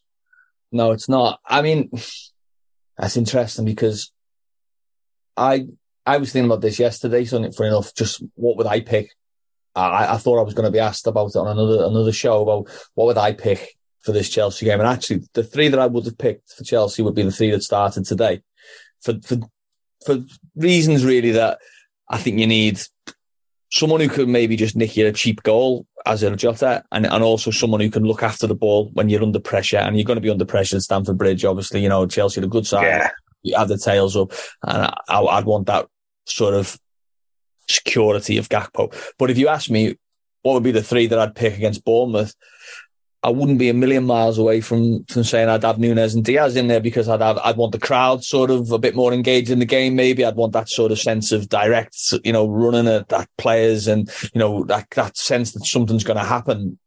No, it's not. I mean, that's interesting because I I was thinking about this yesterday. So, for enough, just what would I pick? I, I thought I was going to be asked about it on another another show about what would I pick for this Chelsea game. And actually, the three that I would have picked for Chelsea would be the three that started today, for for for reasons really that I think you need someone who could maybe just nick you a cheap goal as a Jota, and and also someone who can look after the ball when you're under pressure, and you're going to be under pressure at Stamford Bridge. Obviously, you know Chelsea are a good side. Yeah. You have the tails up, and I, I'd want that sort of security of Gakpo. But if you ask me, what would be the three that I'd pick against Bournemouth? I wouldn't be a million miles away from from saying I'd have Núñez and Diaz in there because I'd have I'd want the crowd sort of a bit more engaged in the game. Maybe I'd want that sort of sense of direct, you know, running at that players and you know that that sense that something's going to happen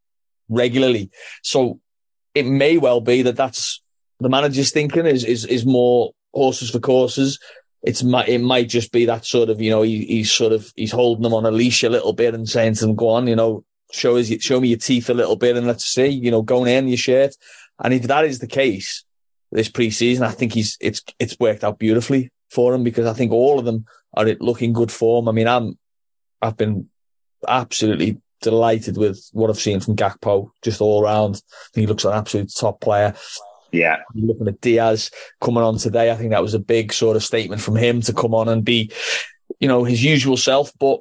regularly. So it may well be that that's the manager's thinking is is is more horses for courses. It's it might just be that sort of you know he, he's sort of he's holding them on a leash a little bit and saying to them, "Go on, you know, show us show me your teeth a little bit and let's see, you know, going in your shirt." And if that is the case, this preseason. I think he's it's it's worked out beautifully for him because I think all of them are looking good form. I mean, I'm I've been absolutely delighted with what I've seen from Gakpo just all around. he looks like an absolute top player. Yeah. Looking at Diaz coming on today, I think that was a big sort of statement from him to come on and be, you know, his usual self, but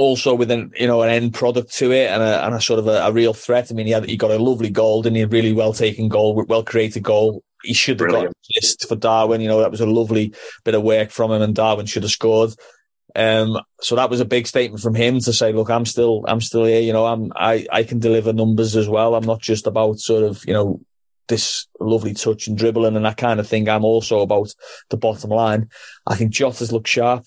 also with an you know an end product to it and a, and a sort of a, a, real threat. I mean, he had he got a lovely goal, didn't he? A really well taken goal, well created goal. He should have Brilliant. got assist for Darwin. You know, that was a lovely bit of work from him, and Darwin should have scored. Um, so that was a big statement from him to say, look, I'm still, I'm still here. You know, I'm, I, I can deliver numbers as well. I'm not just about sort of, you know, this lovely touch and dribbling and that kind of thing. I'm also about the bottom line. I think Jota's looked sharp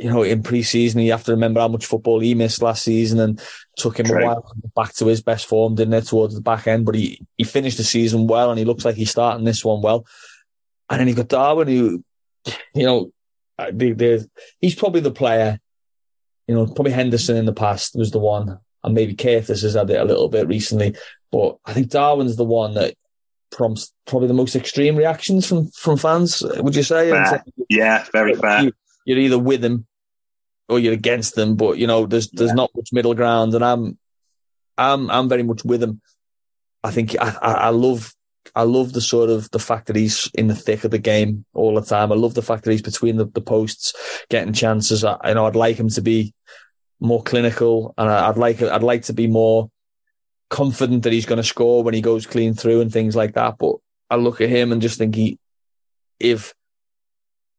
you know, in pre-season, you have to remember how much football he missed last season and took him True. a while back to his best form, didn't it, towards the back end. But he, he finished the season well and he looks like he's starting this one well. And then you've got Darwin who, you know, uh, they, they, he's probably the player, you know, probably Henderson in the past was the one and maybe Curtis has had it a little bit recently. But I think Darwin's the one that prompts probably the most extreme reactions from, from fans, would you say? Fair. Yeah, very fair. You're either with him or you're against them, but you know, there's there's yeah. not much middle ground, and I'm I'm I'm very much with him. I think I, I love I love the sort of the fact that he's in the thick of the game all the time. I love the fact that he's between the, the posts, getting chances. I, you know, I'd like him to be more clinical, and I, would like I'd like to be more confident that he's going to score when he goes clean through and things like that. But I look at him and just think he, if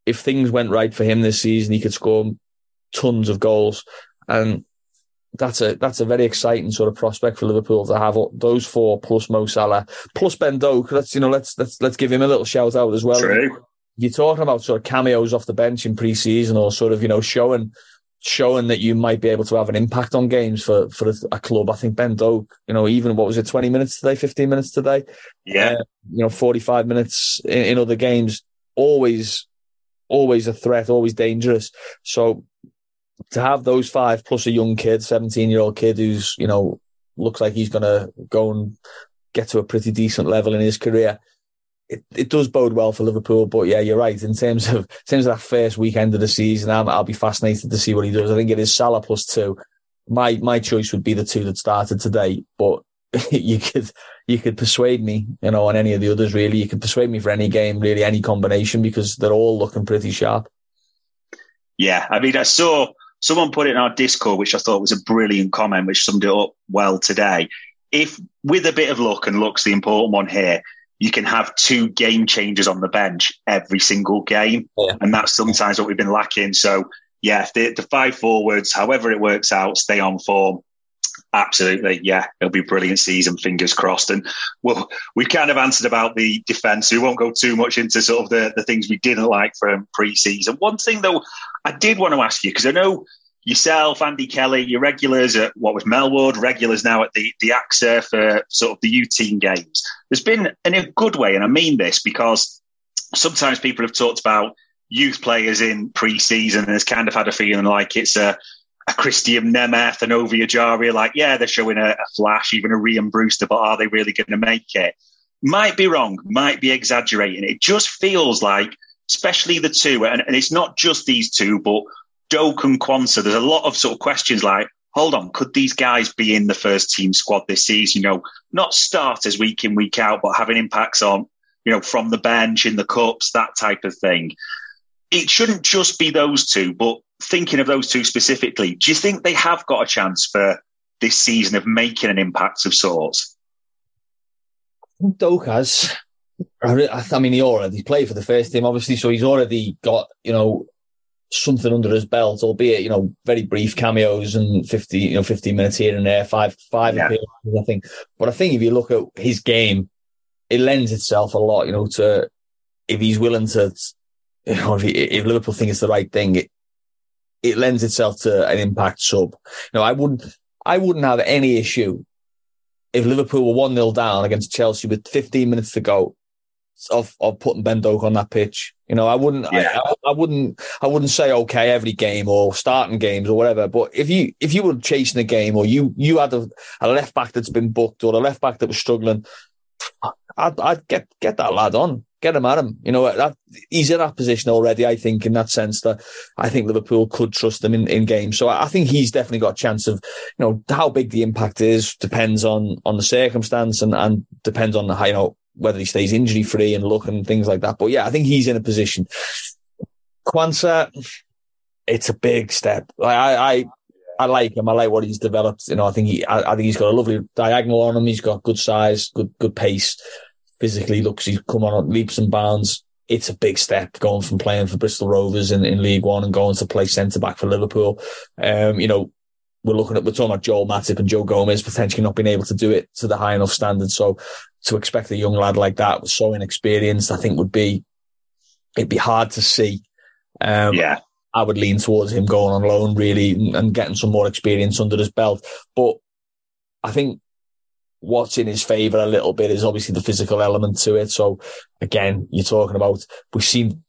if things went right for him this season, he could score tons of goals. And that's a that's a very exciting sort of prospect for Liverpool to have those four plus Mo Salah plus Ben Doak. Let's you know let's let's let's give him a little shout out as well. True. You're talking about sort of cameos off the bench in pre-season or sort of you know showing showing that you might be able to have an impact on games for for a, a club. I think Ben Doak, you know, even what was it, 20 minutes today, 15 minutes today, yeah, uh, you know, 45 minutes in, in other games, always always a threat, always dangerous. So to have those five plus a young kid, 17 year old kid who's, you know, looks like he's going to go and get to a pretty decent level in his career. It, it does bode well for Liverpool, but yeah, you're right. In terms of in terms of that first weekend of the season, i will be fascinated to see what he does. I think it is Salah plus two. My my choice would be the two that started today, but *laughs* you could you could persuade me, you know, on any of the others. Really, you could persuade me for any game, really, any combination because they're all looking pretty sharp. Yeah, I mean, I saw Someone put it in our Discord, which I thought was a brilliant comment, which summed it up well today. If with a bit of luck, and luck's the important one here, you can have two game changers on the bench every single game. Yeah. And that's sometimes what we've been lacking. So, yeah, the, the five forwards, however it works out, stay on form. Absolutely, yeah, it'll be a brilliant season. Fingers crossed. And well, we kind of answered about the defence. We won't go too much into sort of the, the things we didn't like from pre-season. One thing though, I did want to ask you because I know yourself, Andy Kelly, your regulars at what was Melwood, regulars now at the the AXA for sort of the U team games. There's been in a good way, and I mean this because sometimes people have talked about youth players in pre-season and has kind of had a feeling like it's a a Krisztián Németh and Ovie Ejaria, like, yeah, they're showing a, a flash, even a Rhian Brewster, but are they really going to make it? Might be wrong, might be exaggerating. It just feels like especially the two, and, and it's not just these two, but Doak and Quansah, there's a lot of sort of questions like, hold on, could these guys be in the first team squad this season? You know, not starters week in, week out, but having impacts on, you know, from the bench in the cups, that type of thing. It shouldn't just be those two, but thinking of those two specifically, do you think they have got a chance for this season of making an impact of sorts? Doak has. I mean, he already played for the first team, obviously, so he's already got you know something under his belt, albeit you know very brief cameos and fifty you know fifteen minutes here and there, five five yeah. appearances, I think. But I think if you look at his game, it lends itself a lot, you know, to if he's willing to, you know, if, he, if Liverpool think it's the right thing, it, it lends itself to an impact sub. You know, I wouldn't I wouldn't have any issue if Liverpool were one 0 down against Chelsea with fifteen minutes to go of of putting Ben Doak on that pitch. You know, I wouldn't, yeah. I, I, wouldn't, I wouldn't say okay every game or starting games or whatever. But if you if you were chasing a game or you you had a, a left back that's been booked or a left back that was struggling, I'd, I'd get get that lad on, get him at him. You know, that, he's in that position already. I think in that sense that I think Liverpool could trust him in, in games. So I think he's definitely got a chance of, you know, how big the impact is depends on on the circumstance and and depends on the, you know whether he stays injury free and look and things like that. But yeah, I think he's in a position. Quansah, it's a big step. I, I, I like him. I like what he's developed. You know, I think he, I, I, think he's got a lovely diagonal on him. He's got good size, good, good pace. Physically looks, he's come on leaps and bounds. It's a big step going from playing for Bristol Rovers in, in League One and going to play centre back for Liverpool. Um, you know, we're looking at, we're talking about Joel Matip and Joe Gomez potentially not being able to do it to the high enough standard. So to expect a young lad like that, so inexperienced, I think would be, it'd be hard to see. Um, yeah. I would lean towards him going on loan really and getting some more experience under his belt. But I think what's in his favour a little bit is obviously the physical element to it. So again, you're talking about we've seen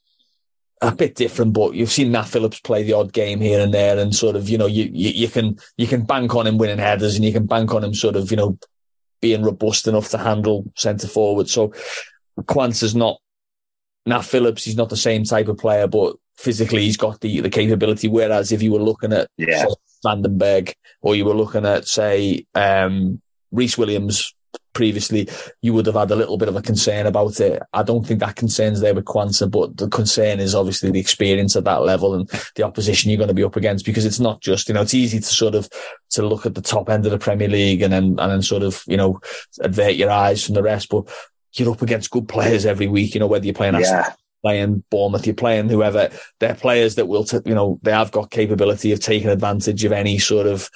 a bit different, but you've seen Nat Phillips play the odd game here and there, and sort of you know you, you you, can you can bank on him winning headers, and you can bank on him sort of you know being robust enough to handle centre forward. So Quansah's not Nat Phillips. He's not the same type of player, but physically he's got the the capability. Whereas if you were looking at yeah. Van den Berg or you were looking at say um, Rhys Williams previously, you would have had a little bit of a concern about it. I don't think that concern's there with Quansah, but the concern is obviously the experience at that level and the opposition you're going to be up against because it's not just, you know, it's easy to sort of, to look at the top end of the Premier League and then, and then sort of, you know, avert your eyes from the rest, but you're up against good players every week, you know, whether you're playing yeah playing Bournemouth, you're playing whoever, they're players that will, t- you know, they have got capability of taking advantage of any sort of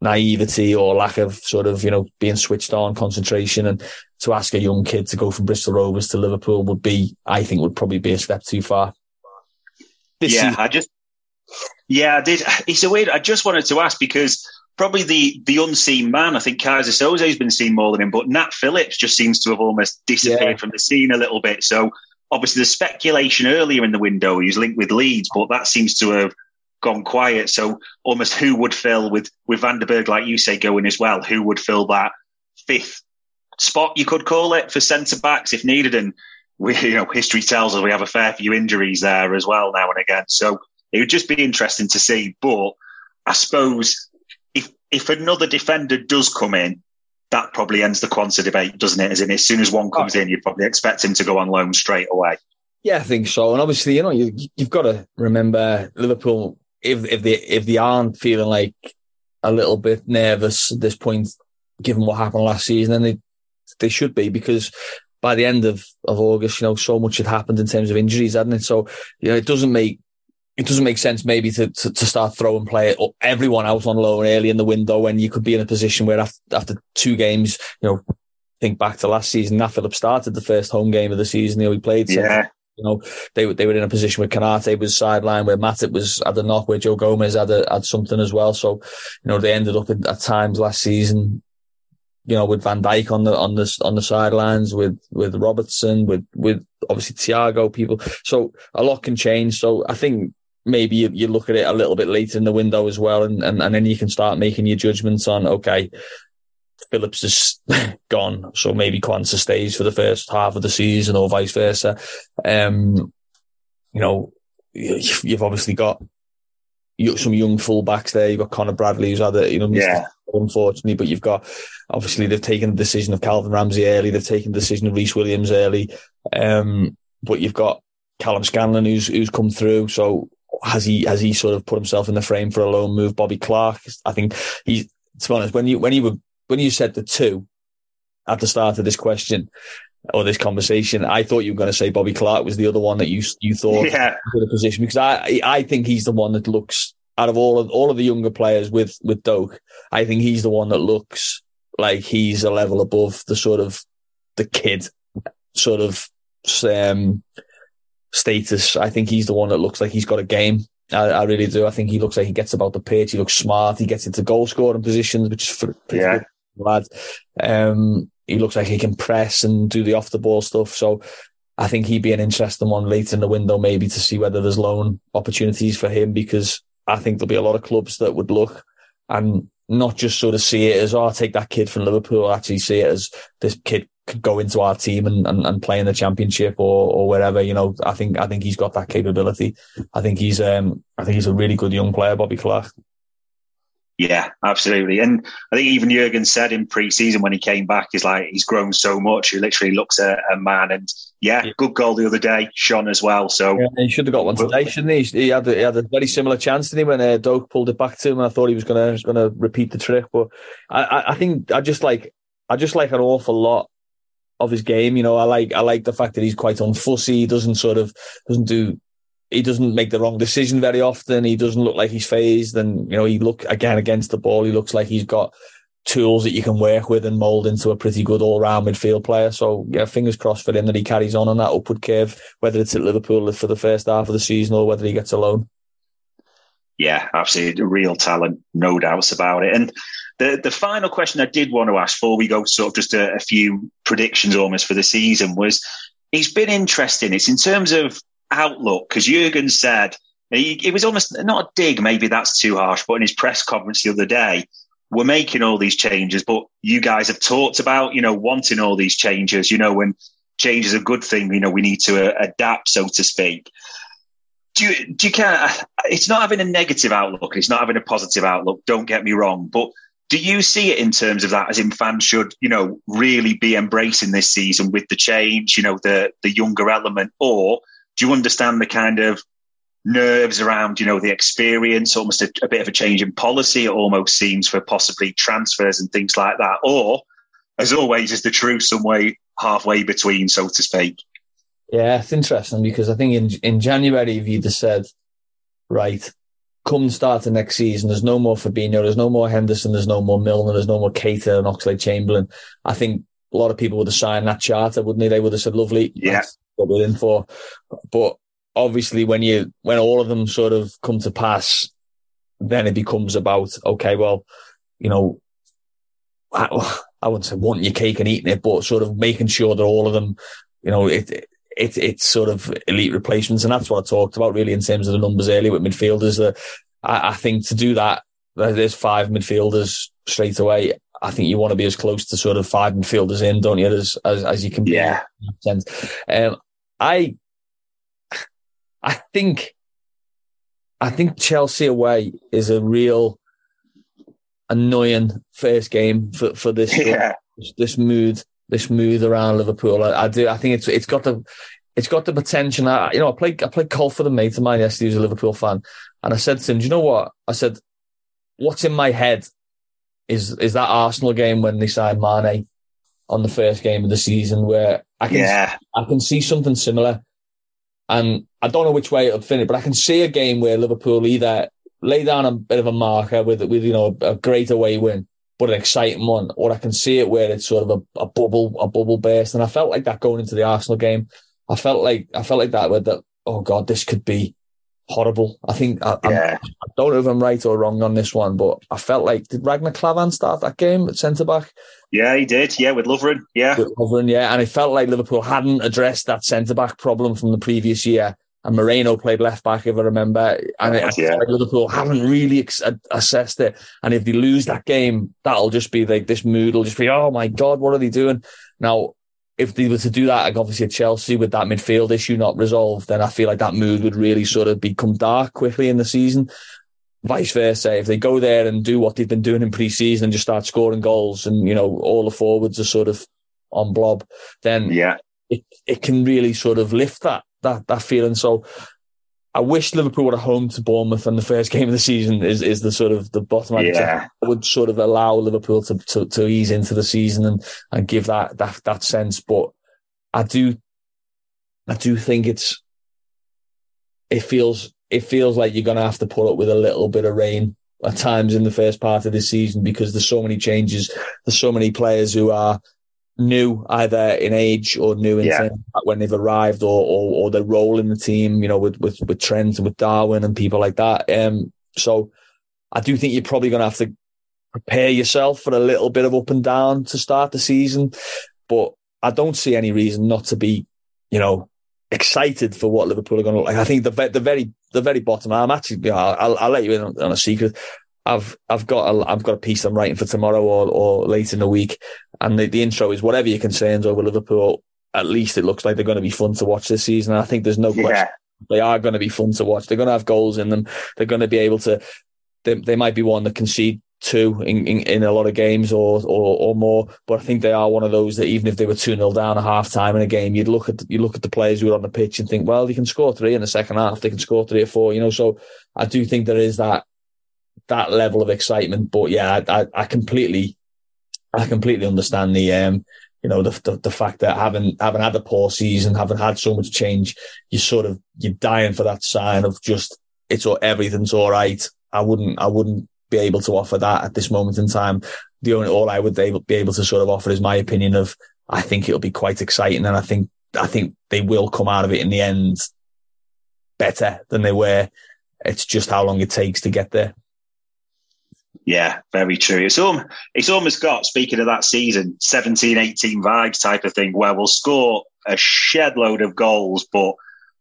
naivety or lack of sort of, you know, being switched on concentration. And to ask a young kid to go from Bristol Rovers to Liverpool would be, I think would probably be a step too far. This yeah, season. I just, yeah, I did. It's a weird, I just wanted to ask because probably the the unseen man. I think Keyser Söze has been seen more than him, but Nat Phillips just seems to have almost disappeared yeah. from the scene a little bit. So obviously the speculation earlier in the window he was linked with Leeds, but that seems to have gone quiet. So almost who would fill with with Van den Berg, like you say, going as well? Who would fill that fifth spot? You could call it for centre backs if needed. And we, you know, history tells us we have a fair few injuries there as well now and again. So it would just be interesting to see. But I suppose if if another defender does come in, that probably ends the Quansah debate, doesn't it? As in, as soon as one oh. comes oh. in, you'd probably expect him to go on loan straight away. Yeah, I think so. And obviously, you know, you, you've got to remember Liverpool. If if they if they aren't feeling like a little bit nervous at this point, given what happened last season, then they they should be because by the end of, of August, you know, so much had happened in terms of injuries, hadn't it? So, you know, it doesn't make it doesn't make sense maybe to, to, to start throwing play everyone out on loan early in the window when you could be in a position where after, after two games, you know, think back to last season, Nat Phillips started the first home game of the season. You know, he played. Yeah. You know, they they were in a position where Konate was sidelined, where Matip was had a knock, where Joe Gomez had a, had something as well. So, you know, they ended up at, at times last season, you know, with Van Dijk on the on the on the sidelines, with with Robertson, with with obviously Thiago, people. So a lot can change. So I think maybe you, you, look at it a little bit later in the window as well, and, and, and then you can start making your judgments on okay, Phillips is gone, so maybe Quansah stays for the first half of the season, or vice versa. Um, you know, you've obviously got some young fullbacks there. You've got Conor Bradley, who's had a, you know, yeah. unfortunately, but you've got obviously they've taken the decision of Calvin Ramsay early. They've taken the decision of Rhys Williams early. Um, but you've got Calum Scanlon who's who's come through. So has he has he sort of put himself in the frame for a loan move? Bobby Clark, I think he's to be honest, when you when you were when you said the two at the start of this question or this conversation, I thought you were going to say Bobby Clark was the other one that you you thought yeah. the position because I I think he's the one that looks out of all of all of the younger players with with Doak, I think he's the one that looks like he's a level above the sort of the kid sort of um, status. I think he's the one that looks like he's got a game. I, I, really do. I think he looks like he gets about the pitch. He looks smart. He gets into goal scoring positions, which is for yeah. Lad. Um, he looks like he can press and do the off the ball stuff. So I think he'd be an interesting one later in the window, maybe to see whether there's loan opportunities for him because I think there'll be a lot of clubs that would look and not just sort of see it as, oh, I'll take that kid from Liverpool, actually see it as this kid could go into our team and, and, and play in the championship or or wherever. You know, I think I think he's got that capability. I think he's um I think he's a really good young player, Bobby Clark. Yeah, absolutely. And I think even Jurgen said in pre-season when he came back, he's like, he's grown so much. He literally looks a, a man. And yeah, yeah, good goal the other day, Sean as well. So yeah, he should have got one today, shouldn't he? He had, he had a very similar chance, to him when uh, Doak pulled it back to him. And I thought he was going to going to repeat the trick. But I, I think I just like I just like an awful lot of his game. You know, I like I like the fact that he's quite unfussy. He doesn't sort of doesn't do he doesn't make the wrong decision very often. He doesn't look like he's phased, and you know he look again against the ball. He looks like he's got tools that you can work with and mold into a pretty good all round midfield player. So yeah, fingers crossed for him that he carries on on that upward curve, whether it's at Liverpool for the first half of the season or whether he gets a loan. Yeah, absolutely, real talent, no doubts about it. And the the final question I did want to ask before we go sort of just a, a few predictions almost for the season was. It's been interesting. It's in terms of outlook because Jurgen said he, it was almost not a dig, maybe that's too harsh, but in his press conference the other day, we're making all these changes, but you guys have talked about, you know, wanting all these changes, you know, when change is a good thing, you know, we need to uh, adapt, so to speak. Do you, do you it's not having a negative outlook, it's not having a positive outlook, don't get me wrong, but do you see it in terms of that as in fans should, you know, really be embracing this season with the change, you know, the, the younger element, or do you understand the kind of nerves around, you know, the experience, almost a, a, bit of a change in policy, it almost seems, for possibly transfers and things like that? Or, as always, is the truth some way halfway between, so to speak? Yeah, it's interesting because I think in in January, if you'd have said, right, come start the next season, there's no more Fabinho, there's no more Henderson, there's no more Milner, there's no more Keita and Oxlade-Chamberlain. I think a lot of people would have signed that charter, wouldn't they? They would have said, lovely. Yeah we're in for. But obviously, when you when all of them sort of come to pass, then it becomes about okay, well, you know, I, I wouldn't say wanting your cake and eating it, but sort of making sure that all of them, you know, it. it it, it's sort of elite replacements, and that's what I talked about really in terms of the numbers earlier with midfielders. That I, I think to do that, there's five midfielders straight away. I think you want to be as close to sort of five midfielders in, don't you, as as, as you can be. Yeah. Um, I, I think, I think Chelsea away is a real annoying first game for, for this, yeah. this, mood, this mood around Liverpool. I, I, do. I think it's, it's got the, it's got the potential. I, you know, I played, I played golf with a mate of mine yesterday who's a Liverpool fan. And I said to him, do you know what? I said, what's in my head is, is that Arsenal game when they signed Mane on the first game of the season where I can, yeah. I can see something similar. And I don't know which way it'll finish, but I can see a game where Liverpool either lay down a bit of a marker with, with, you know, a great away win, but an exciting one, or I can see it where it's sort of a, a bubble, a bubble burst. And I felt like that going into the Arsenal game. I felt like, I felt like that with that, oh God, this could be horrible. I think, I, yeah. I don't know if I'm right or wrong on this one, but I felt like, did Ragnar Klavan start that game at centre back? Yeah, he did. Yeah, with Lovren. Yeah. With Lovren, yeah. And it felt like Liverpool hadn't addressed that centre back problem from the previous year. And Moreno played left back, if I remember. And it, yeah. like Liverpool haven't really ex- assessed it. And if they lose that game, that'll just be like this mood will just be, oh my God, what are they doing? Now, if they were to do that, like obviously at Chelsea with that midfield issue not resolved, then I feel like that mood would really sort of become dark quickly in the season vice versa. If they go there and do what they've been doing in pre-season and just start scoring goals and, you know, all the forwards are sort of on blob, then yeah, it, it can really sort of lift that, that, that feeling. So I wish Liverpool were at home to Bournemouth and the first game of the season is, is the sort of the bottom. Yeah. I would sort of allow Liverpool to, to, to ease into the season and, and give that, that, that sense. But I do, I do think it's, it feels it feels like you're going to have to put up with a little bit of rain at times in the first part of the season because there's so many changes. There's so many players who are new either in age or new in yeah. when they've arrived or, or, or their role in the team, you know, with, with, with Trent and with Darwin and people like that. Um, so I do think you're probably going to have to prepare yourself for a little bit of up and down to start the season, but I don't see any reason not to be, you know, excited for what Liverpool are going to look like. I think the the very the very bottom. I'm actually, you know, I'll, I'll let you in on, on a secret. I've I've got a I've got a piece I'm writing for tomorrow or or late in the week, and the, the intro is whatever your concerns over Liverpool. At least it looks like they're going to be fun to watch this season. I think there's no Yeah. question they are going to be fun to watch. They're going to have goals in them. They're going to be able to. They, they might be one that concede two in, in, in a lot of games or, or or more, but I think they are one of those that even if they were two 0 down at half time in a game, you'd look at you look at the players who are on the pitch and think, well, they can score three in the second half. They can score three or four. You know, so I do think there is that that level of excitement. But yeah, I, I, I completely, I completely understand the um, you know, the, the the fact that having having had the poor season, having had so much change, you sort of you're dying for that sign of just it's all everything's all right. I wouldn't I wouldn't be able to offer that at this moment in time. The only all I would able, be able to sort of offer is my opinion of I think it'll be quite exciting, and I think I think they will come out of it in the end better than they were. It's just how long it takes to get there. Yeah, very true. It's, um, it's almost got, speaking of that season, 17, 18 vibes type of thing where we'll score a shed load of goals, but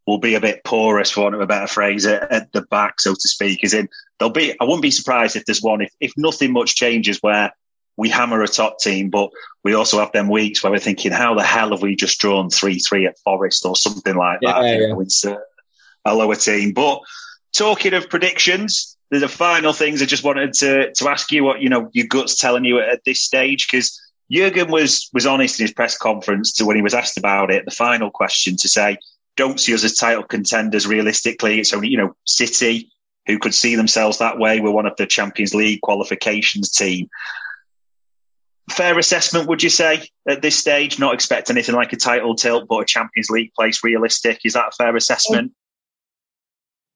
we'll be a bit porous, for want of a better phrase, at, at the back, so to speak. As in, there'll be, I wouldn't be surprised if there's one, if, if nothing much changes where we hammer a top team, but we also have them weeks where we're thinking, how the hell have we just drawn 3 3 at Forest or something like that? Yeah, yeah. it's a, a lower team. But talking of predictions, there's a final things I just wanted to to ask you what you know your guts telling you at, at this stage because Jurgen was was honest in his press conference to when he was asked about it. The final question to say, "Don't see us as title contenders realistically. It's only you know City who could see themselves that way. We're one of the Champions League qualifications team." Fair assessment, would you say, at this stage? Not expect anything like a title tilt, but a Champions League place realistic. Is that a fair assessment?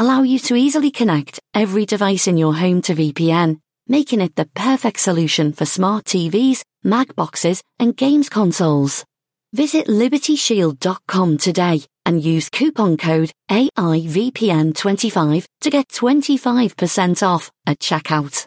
allow you to easily connect every device in your home to VPN, making it the perfect solution for smart TVs, Mac boxes, and games consoles. Visit libertyshield.com today and use coupon code AIVPN25 to get 25% off at checkout.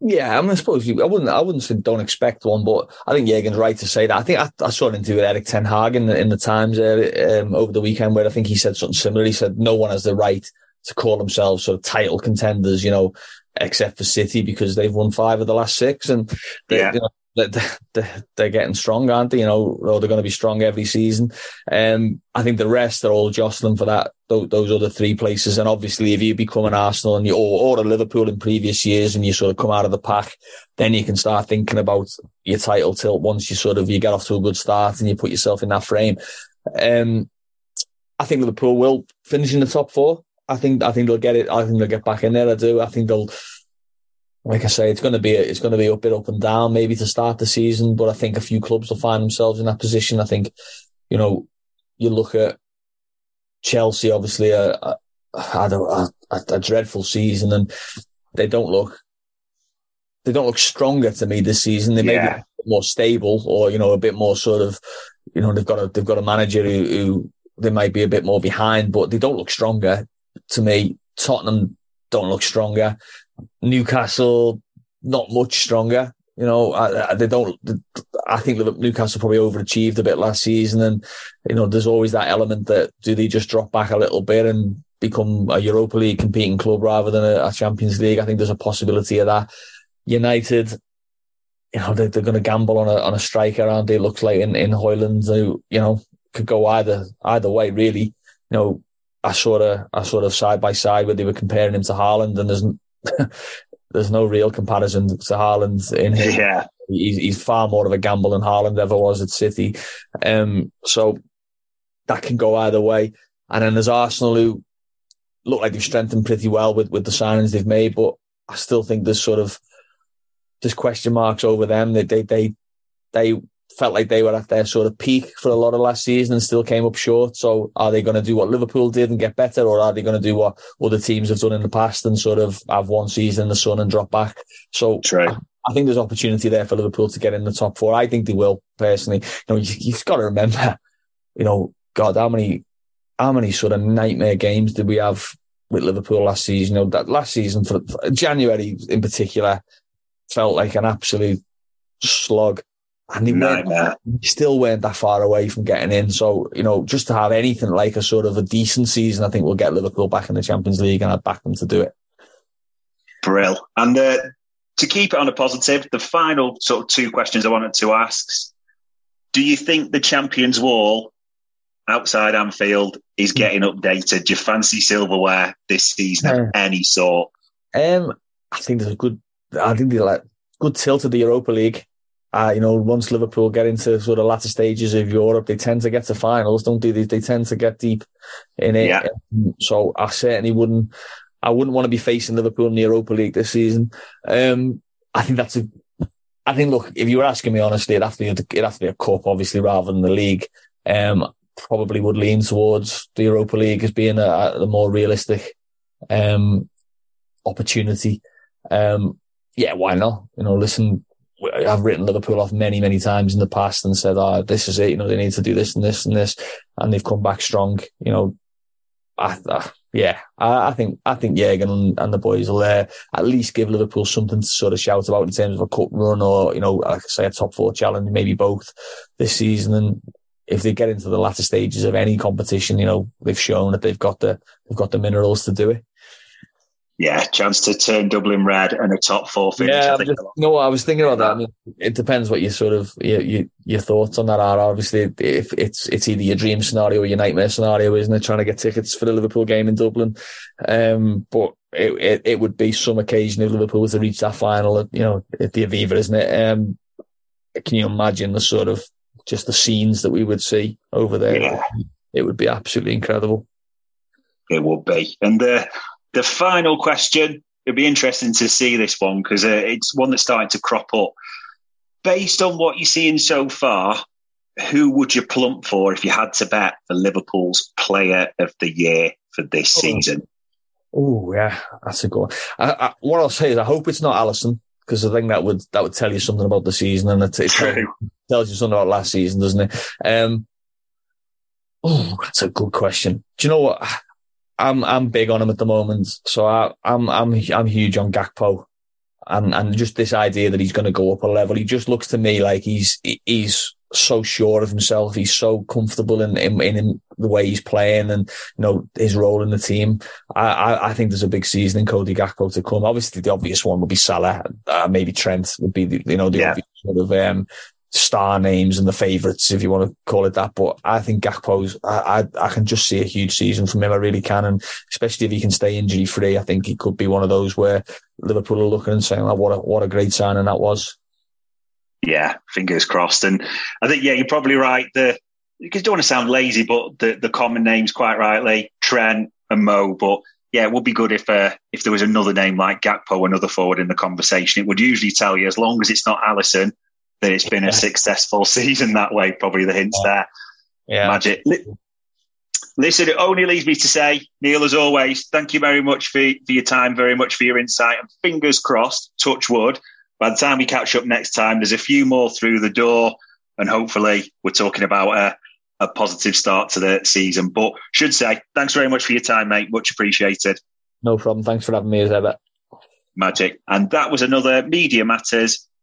Yeah, I mean, I suppose you, I wouldn't, I wouldn't say don't expect one, but I think Jurgen's right to say that. I think I, I saw an interview with Erik Ten Hag in the, in the Times uh, um, over the weekend where I think he said something similar. He said no one has the right to call themselves sort of title contenders, you know, except for City because they've won five of the last six and they, Yeah. you know, *laughs* they're, getting strong, aren't they? You know, or they're going to be strong every season. Um, I think the rest are all jostling for that those, those other three places. And obviously, if you become an Arsenal and you or, or a Liverpool in previous years, and you sort of come out of the pack, then you can start thinking about your title tilt once you sort of you get off to a good start and you put yourself in that frame. Um, I think Liverpool will finish in the top four. I think I think they'll get it. I think they'll get back in there. I do. I think they'll. Like I say, it's going to be it's going to be a bit up and down maybe to start the season, but I think a few clubs will find themselves in that position. I think, you know, you look at Chelsea, obviously, uh, had a, a, a dreadful season, and they don't look they don't look stronger to me this season. They may be Yeah. bit more stable, or you know, a bit more sort of, you know, they've got a they've got a manager who, who they might be a bit more behind, but they don't look stronger to me. Tottenham don't look stronger. Newcastle not much stronger. You know, I, they don't. I think Newcastle probably overachieved a bit last season, and you know, there's always that element that do they just drop back a little bit and become a Europa League competing club rather than a, a Champions League? I think there's a possibility of that. United, you know, they, they're going to gamble on a on a striker, aren't they? It looks like in in Højlund, who you know could go either either way, really. You know, I saw of I sort of side by side where they were comparing him to Haaland, and there's *laughs* there's no real comparison to Haaland in his Yeah. He's, he's far more of a gamble than Haaland ever was at City. Um, so that can go either way. And then there's Arsenal who look like they've strengthened pretty well with, with the signings they've made, but I still think there's sort of there's question marks over them. They they they, they felt like they were at their sort of peak for a lot of last season and still came up short. So are they going to do what Liverpool did and get better, or are they going to do what other teams have done in the past and sort of have one season in the sun and drop back? So. I think there's opportunity there for Liverpool to get in the top four. I think they will personally. You know, you, you've got to remember, you know, God, how many, how many sort of nightmare games did we have with Liverpool last season? You know, that last season for, for January in particular felt like an absolute slog. And they weren't, Nightmare. still weren't that far away from getting in. So, you know, just to have anything like a sort of a decent season, I think we'll get Liverpool back in the Champions League and I'd back them to do it. Brill. And uh, to keep it on a positive, the final sort of two questions I wanted to ask. Do you think the Champions Wall outside Anfield is getting updated? Do you fancy silverware this season of any sort? Um, I think there's a good, I think there's like good tilt of the Europa League. Uh, you know, once Liverpool get into sort of latter stages of Europe, they tend to get to finals, don't they? They, they tend to get deep in it. Yeah. So I certainly wouldn't, I wouldn't want to be facing Liverpool in the Europa League this season. Um, I think that's a, I think, look, if you were asking me honestly, it'd have to be, it'd have to be a cup, obviously, rather than the league. Um, probably would lean towards the Europa League as being a, a more realistic, um, opportunity. Um, yeah, why not? You know, listen, I've written Liverpool off many, many times in the past and said, "Oh, this is it." You know, they need to do this and this and this, and they've come back strong. You know, I, I yeah, I, I, think I think Jurgen and, and the boys will uh, at least give Liverpool something to sort of shout about in terms of a cup run or you know, like I say, a top four challenge, maybe both this season. And if they get into the latter stages of any competition, you know, they've shown that they've got the they've got the minerals to do it. Yeah, chance to turn Dublin red and a top four finish. Yeah, I think just, no, I was thinking about that. I mean, it depends what your sort of your, your your thoughts on that are. Obviously, if it's it's either your dream scenario or your nightmare scenario, isn't it? Trying to get tickets for the Liverpool game in Dublin, um, but it, it, it would be some occasion if Liverpool was to reach that final, at, you know, at the Aviva, isn't it? Um, can you imagine the sort of just the scenes that we would see over there? Yeah. It would be absolutely incredible. it would be. And the the final question. It'd be interesting to see this one because uh, it's one that's starting to crop up. Based on what you're seeing so far, who would you plump for if you had to bet for Liverpool's Player of the Year for this Oh. season? Oh yeah, that's a good one. I, I, what I'll say is I hope it's not Alisson because I think that would that would tell you something about the season and it, it tells you something about last season, doesn't it? Um, oh, that's a good question. Do you know what? I'm I'm big on him at the moment, so I, I'm I'm I'm huge on Gakpo, and and just this idea that he's going to go up a level. He just looks to me like he's he's so sure of himself. He's so comfortable in in, in the way he's playing and you know his role in the team. I, I, I think there's a big season in Cody Gakpo to come. Obviously, the obvious one would be Salah. Uh, maybe Trent would be the, you know the Yeah. obvious sort of um, star names and the favourites, if you want to call it that. But I think Gakpo's. I, I I can just see a huge season from him. I really can, and especially if he can stay injury free, I think he could be one of those where Liverpool are looking and saying, oh, "What a what a great signing that was." Yeah, fingers crossed. And I think, yeah, you're probably right. The because don't want to sound lazy, but the, the common names quite rightly, Trent and Mo. But yeah, it would be good if uh, if there was another name like Gakpo, another forward in the conversation. It would usually tell you, as long as it's not Alisson, that it's been Yeah. a successful *laughs* season that way. Probably the hints there. Yeah, Magic. Listen, it only leaves me to say, Neil, as always, thank you very much for, for your time, very much for your insight, and fingers crossed, touch wood. By the time we catch up next time, there's a few more through the door, and hopefully, we're talking about a, a positive start to the season. But should say, thanks very much for your time, mate. Much appreciated. no problem. Thanks for having me as ever. Magic. And that was another Media Matters